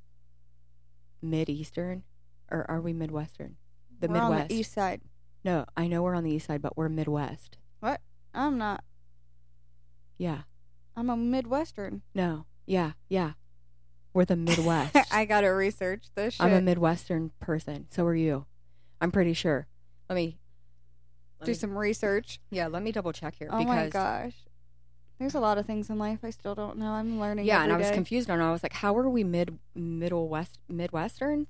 mid-eastern or are we midwestern? The we're Midwest. on the east side. No, I know we're on the east side, but we're Midwest. What? I'm not. Yeah. I'm a Midwestern. No. Yeah. Yeah. We're the Midwest. I gotta research this shit. I'm a Midwestern person. So are you. I'm pretty sure. Let me let Do me- some research. Yeah, let me double check here Oh because my gosh. There's a lot of things in life I still don't know. I'm learning. yeah, and I was day. confused and I was like, how are we mid middle west Midwestern?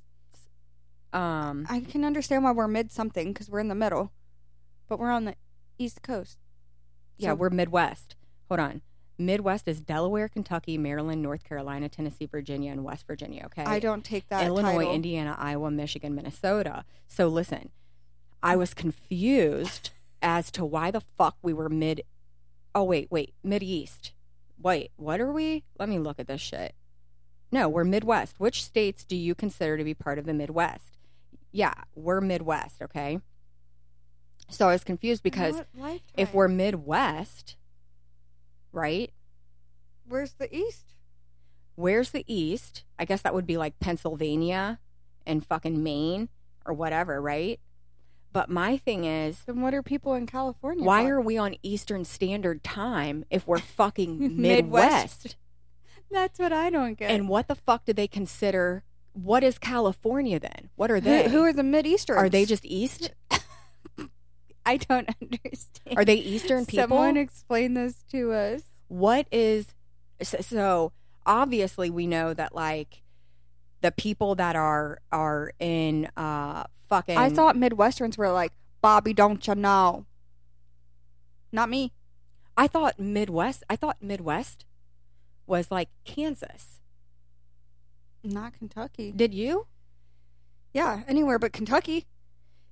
Um I can understand why we're mid something because we're in the middle, but we're on the east coast. yeah, we're Midwest. Hold on. Midwest is Delaware, Kentucky, Maryland, North Carolina, Tennessee, Virginia, and West Virginia. Okay. I don't take that Illinois, title. Indiana, Iowa, Michigan, Minnesota. So listen, I was confused as to why the fuck we were mid. Oh wait, wait, mid east. Wait, what are we? Let me look at this shit. No, we're Midwest. Which states do you consider to be part of the Midwest? Yeah, we're Midwest. Okay. So I was confused because if we're Midwest, right? where's the east? Where's the East? I guess that would be like Pennsylvania and fucking Maine or whatever, right? But my thing is, Then what are people in California? why for? are we on Eastern Standard Time if we're fucking Midwest? Midwest? That's what I don't get. And what the fuck do they consider? What is California then? What are who, they? who are the mid are they just East? I don't understand. Are they Eastern people? Someone explain this to us. what is so, so obviously we know that like the people that are are in uh fucking I thought Midwesterns were like Bobby, don't you know? Not me. I thought Midwest I thought Midwest was like Kansas. Not Kentucky. Did you? Yeah, anywhere but Kentucky.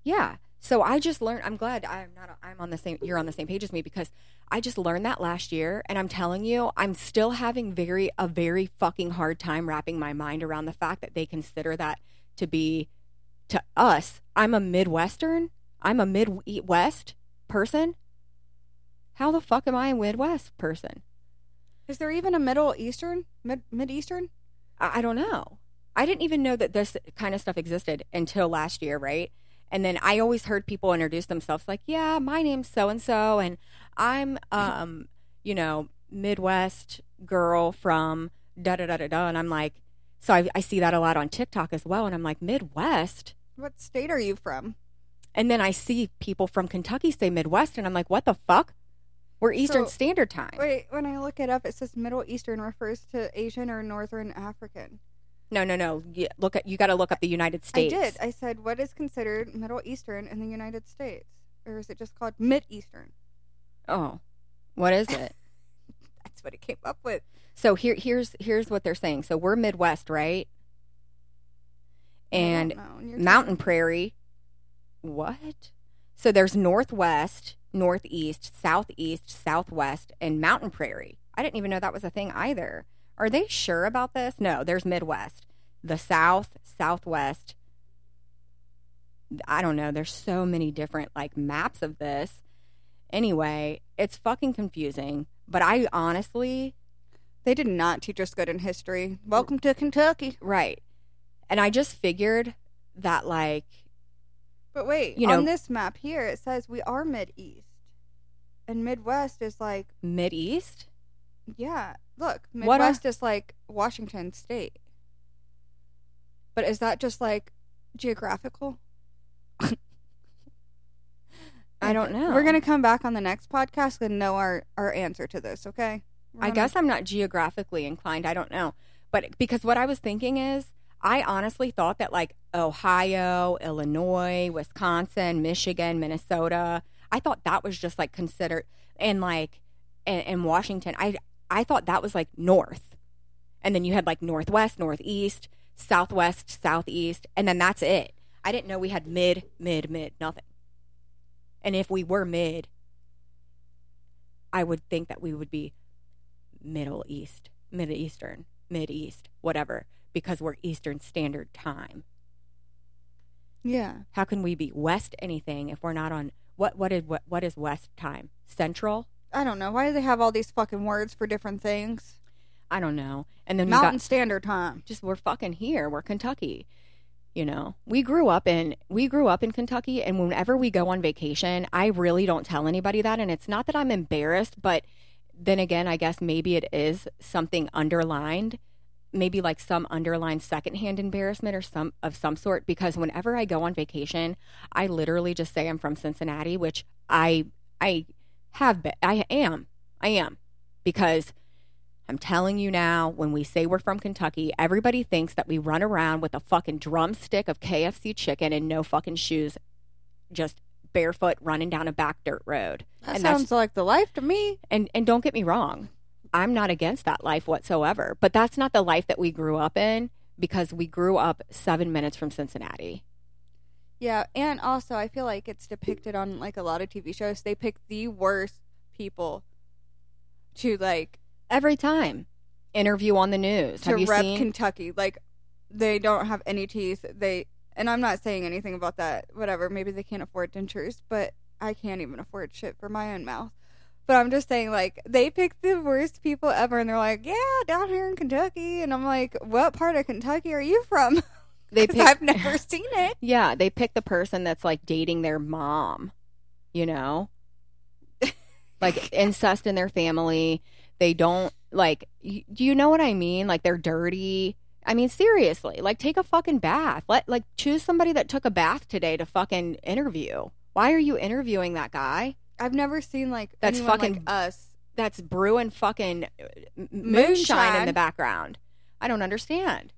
Yeah. So I just learned I'm glad I'm not I'm on the same you're on the same page as me because I just learned that last year and I'm telling you I'm still having very a very fucking hard time wrapping my mind around the fact that they consider that to be to us I'm a Midwestern I'm a Midwest person how the fuck am I a Midwest person Is there even a Middle Eastern? Mid Mid Eastern? I, I don't know I didn't even know that this kind of stuff existed until last year right and then I always heard people introduce themselves like, "Yeah, my name's so and so, and I'm, um, you know, Midwest girl from da da da da da." And I'm like, so I, I see that a lot on TikTok as well, and I'm like, Midwest. What state are you from? And then I see people from Kentucky say Midwest, and I'm like, what the fuck? We're Eastern So- Standard Time. Wait, when I look it up, it says Middle Eastern refers to Asian or Northern African. No, no, no. You, look at you got to look up the United States. I did. I said, what is considered Middle Eastern in the United States? Or is it just called Mid Eastern? oh, what is it? That's what it came up with. So here, here's here's what they're saying. So we're Midwest, right? And Mountain Prairie. What? So there's Northwest, Northeast, Southeast, Southwest, and Mountain Prairie. I didn't even know that was a thing either. Are they sure about this? No, there's Midwest, the South, Southwest. I don't know. There's so many different like maps of this. Anyway, it's fucking confusing. But I honestly, They did not teach us good in history. Welcome to Kentucky. right. And I just figured that like But wait, You know- on this map here, it says we are Mid East. And Midwest is like, Mid East. yeah, look, What are- Midwest is like Washington State. But is that just like geographical? I don't know. We're gonna come back on the next podcast and know our our answer to this. Okay. We're I guess I'm not geographically inclined. I don't know. But because what I was thinking is, I honestly thought that like Ohio, Illinois, Wisconsin, Michigan, Minnesota, I thought that was just like considered and like in, in Washington. I I thought that was like north, and then you had like northwest, northeast, southwest, southeast, and then that's it. I didn't know we had mid, mid, mid, nothing. And if we were mid, I would think that we would be Middle East, Mid Eastern, Mid East, whatever, because we're Eastern Standard Time. Yeah. How can we be West anything if we're not on what what is what, what is West time? Central? I don't know. Why do they have all these fucking words for different things? I don't know. And then Mountain got Standard Time. just we're fucking here. We're Kentucky. You know, we grew up in we grew up in Kentucky, and whenever we go on vacation, I really don't tell anybody that. And it's not that I'm embarrassed, but then again, I guess maybe it is something underlined, maybe like some underlying secondhand embarrassment or some of some sort. Because whenever I go on vacation, I literally just say I'm from Cincinnati, which I I have been, I am, I am, because I'm telling you now, when we say we're from Kentucky, everybody thinks that we run around with a fucking drumstick of KFC chicken and no fucking shoes, just barefoot running down a back dirt road. That and sounds like the life to me. and and don't get me wrong, I'm not against that life whatsoever, but that's not the life that we grew up in because we grew up 7 minutes from Cincinnati. Yeah, and also I feel like it's depicted on like a lot of TV shows. They pick the worst people to like Every time. Interview on the news. to Have you rep seen Kentucky. Like they don't have any teeth. They and I'm not saying anything about that. Whatever. Maybe they can't afford dentures, but I can't even afford shit for my own mouth. But I'm just saying, like they pick the worst people ever, and they're like, "Yeah, down here in Kentucky," and I'm like, "What part of Kentucky are you from?" They pick- I've never seen it. Yeah, they pick the person that's like dating their mom, you know? like incest in their family. They don't like y- do you know what I mean? Like they're dirty. I mean seriously, like take a fucking bath. Let like choose somebody that took a bath today to fucking interview. Why are you interviewing that guy? I've never seen like That's anyone fucking- like us. That's brewing fucking uh, m- moonshine in the background. I don't understand.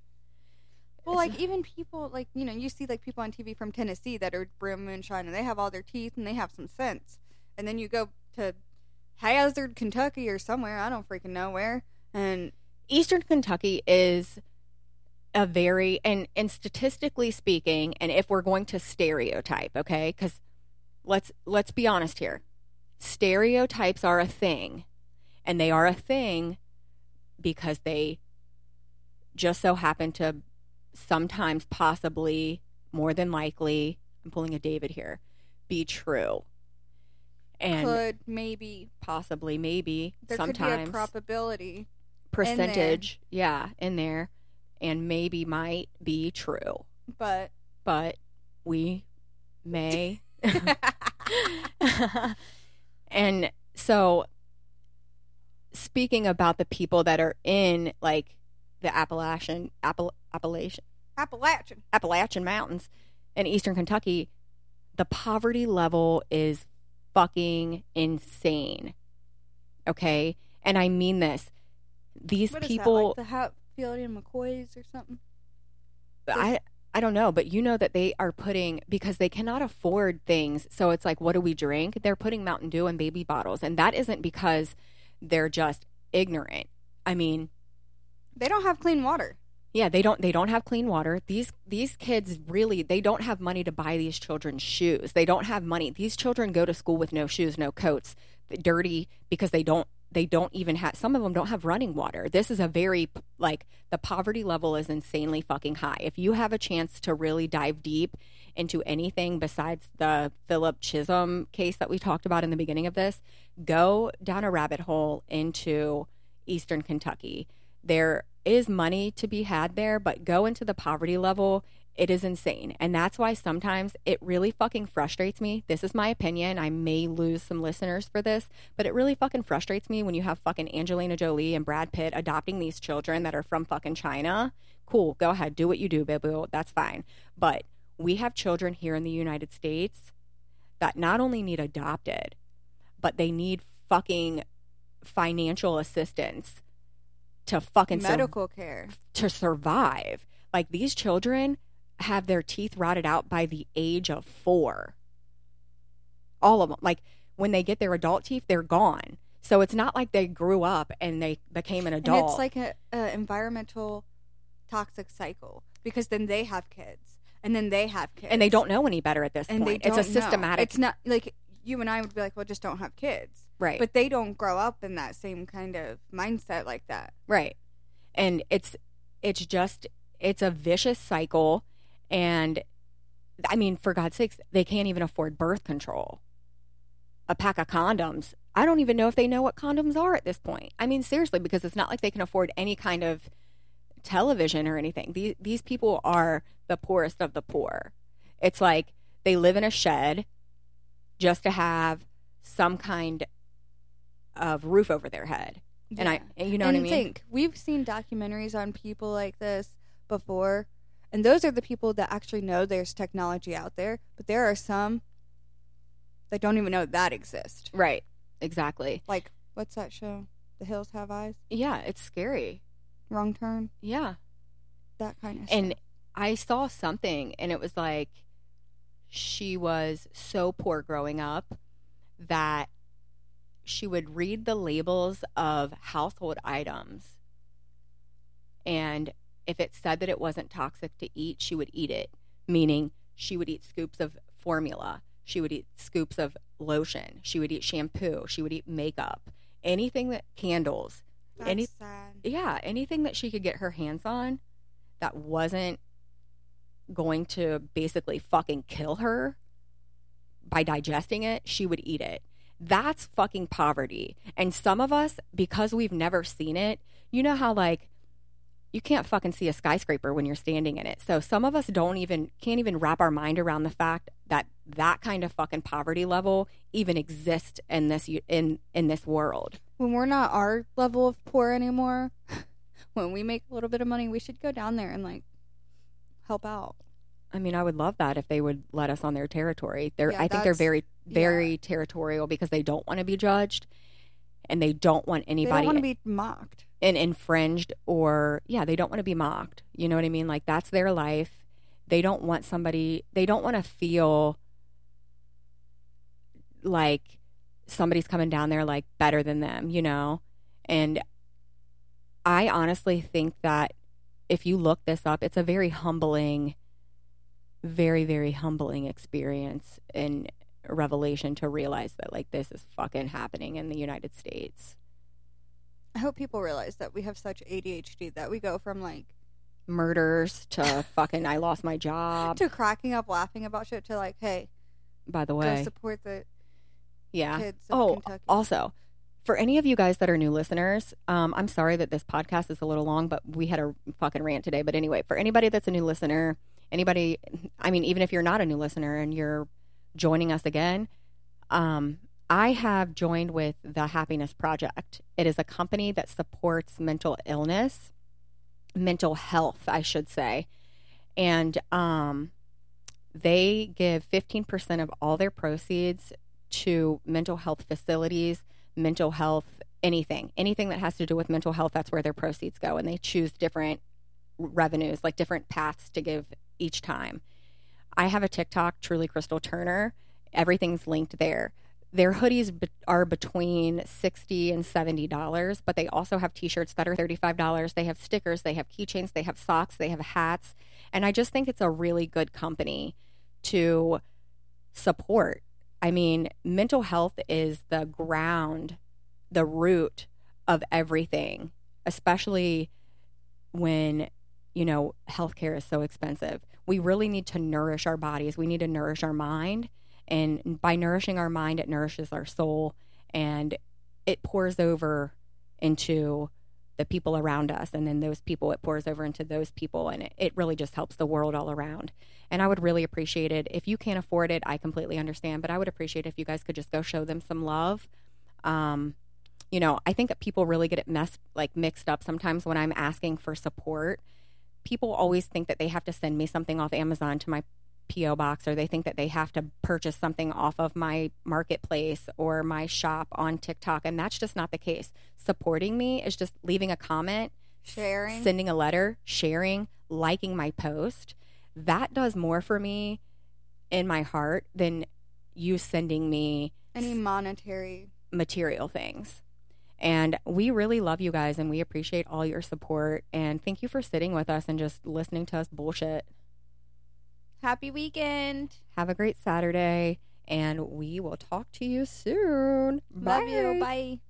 Well, It's- like even people like you know you see like people on TV from Tennessee that are brewing moonshine and they have all their teeth and they have some sense, and then you go to Hazard, Kentucky or somewhere I don't freaking know where, and Eastern Kentucky is a very and and statistically speaking, and if we're going to stereotype, okay, because let's let's be honest here, stereotypes are a thing, and they are a thing because they just so happen to sometimes, possibly, more than likely, I'm pulling a David here, be true, and could maybe possibly, maybe, there sometimes could be a probability. percentage, yeah, in there, and maybe might be true, But but we may. and so, speaking about the people that are in like the Appalachian Appal- Appalachian Appalachian, Appalachian Mountains in eastern Kentucky, the poverty level is fucking insane. Okay, and I mean this. These what is people, that, like the Hatfield and McCoys or something? I I don't know, but you know that they are putting because they cannot afford things. So it's like, what do we drink? They're putting Mountain Dew in baby bottles, and that isn't because they're just ignorant. I mean, They don't have clean water. yeah, they don't they don't have clean water. These these kids really they don't have money to buy these children shoes. They don't have money. These children go to school with no shoes, no coats, dirty because they don't they don't even have some of them don't have running water. This is a very like the poverty level is insanely fucking high. If you have a chance to really dive deep into anything besides the Philip Chism case that we talked about in the beginning of this, go down a rabbit hole into Eastern Kentucky. There is money to be had there, but go into the poverty level. It is insane. And that's why sometimes it really fucking frustrates me. This is my opinion. I may lose some listeners for this, but it really fucking frustrates me when you have fucking Angelina Jolie and Brad Pitt adopting these children that are from fucking China. Cool. Go ahead. Do what you do, boo boo. That's fine. But we have children here in the United States that not only need adopted, but they need fucking financial assistance to fucking sur- Medical care. to survive. Like these children have their teeth rotted out by the age of four. all of them. Like when they get their adult teeth, they're gone. So it's not like they grew up and they became an adult. And it's like a, a environmental toxic cycle because then they have kids and then they have kids and they don't know any better at this and point. they don't it's a know. systematic, It's not like you and I would be like, well, just don't have kids, right? but they don't grow up in that same kind of mindset like that. Right. And it's it's just it's a vicious cycle and I mean for God's sakes they can't even afford birth control. A pack of condoms. I don't even know if they know what condoms are at this point. I mean seriously because it's not like they can afford any kind of television or anything. These these people are the poorest of the poor. It's like they live in a shed just to have some kind of roof over their head. And I you know and what I mean? think we've seen documentaries on people like this before, and those are the people that actually know there's technology out there. But there are some that don't even know that exists. Right. Exactly. Like what's that show? The Hills Have Eyes. Yeah, it's scary. Wrong turn. Yeah. That kind of. And stuff. I saw something and it was like she was so poor growing up that she would read the labels of household items and if it said that it wasn't toxic to eat, she would eat it, meaning she would eat scoops of formula, she would eat scoops of lotion, she would eat shampoo, she would eat makeup, anything that candles, That's any- sad. yeah, anything that she could get her hands on that wasn't going to basically fucking kill her by digesting it, she would eat it. That's fucking poverty. And some of us, because we've never seen it, you know how like you can't fucking see a skyscraper when you're standing in it. So some of us don't even can't even wrap our mind around the fact that that kind of fucking poverty level even exists in this in in this world. When we're not our level of poor anymore, when we make a little bit of money, we should go down there and like help out. I mean, I would love that if they would let us on their territory. They're, Yeah, I think they're very, very territorial because they don't want to be judged, and they don't want They anybody don't want to be mocked. And infringed or yeah, they don't want to be mocked. You know what I mean? Like that's their life. They don't want somebody. They don't want to feel like somebody's coming down there like better than them. You know, and I honestly think that if you look this up, it's a very humbling, very, very humbling experience and revelation to realize that like this is fucking happening in the United States. I hope people realize that we have such ADHD that we go from like Murders to fucking I lost my job. to cracking up laughing about shit to like, hey, By the go way, support the yeah. kids of Oh, Kentucky. also, for any of you guys that are new listeners, um, I'm sorry that this podcast is a little long, but we had a fucking rant today. But anyway, for anybody that's a new listener, anybody, I mean, even if you're not a new listener and you're joining us again, um, I have joined with the Happiness Project. It is a company that supports mental illness, mental health, I should say. And um, they give 15% of all their proceeds to mental health facilities, mental health, anything, anything that has to do with mental health. That's where their proceeds go. And they choose different revenues, like different paths to give each time. I have a TikTok, Truly Crystal Turner. Everything's linked there. Their hoodies are between sixty and seventy dollars, but they also have T-shirts that are thirty-five dollars. They have stickers, they have keychains, they have socks, they have hats, and I just think it's a really good company to support. I mean, mental health is the ground, the root of everything, especially when, you know, healthcare is so expensive. We really need to nourish our bodies. We need to nourish our mind. And by nourishing our mind, it nourishes our soul and it pours over into the people around us. And then those people, it pours over into those people. And it, it really just helps the world all around. And I would really appreciate it. If you can't afford it, I completely understand, but I would appreciate if you guys could just go show them some love. Um, you know, I think that people really get it messed like mixed up sometimes when I'm asking for support. People always think that they have to send me something off Amazon to my PO box or they think that they have to purchase something off of my marketplace or my shop on TikTok and that's just not the case. Supporting me is just leaving a comment, Sharing. sending a letter, sharing, liking my post. That does more for me in my heart than you sending me Any monetary. material things. And we really love you guys and we appreciate all your support. And thank you for sitting with us and just listening to us bullshit. Happy weekend. Have a great Saturday and we will talk to you soon. Love you. Bye.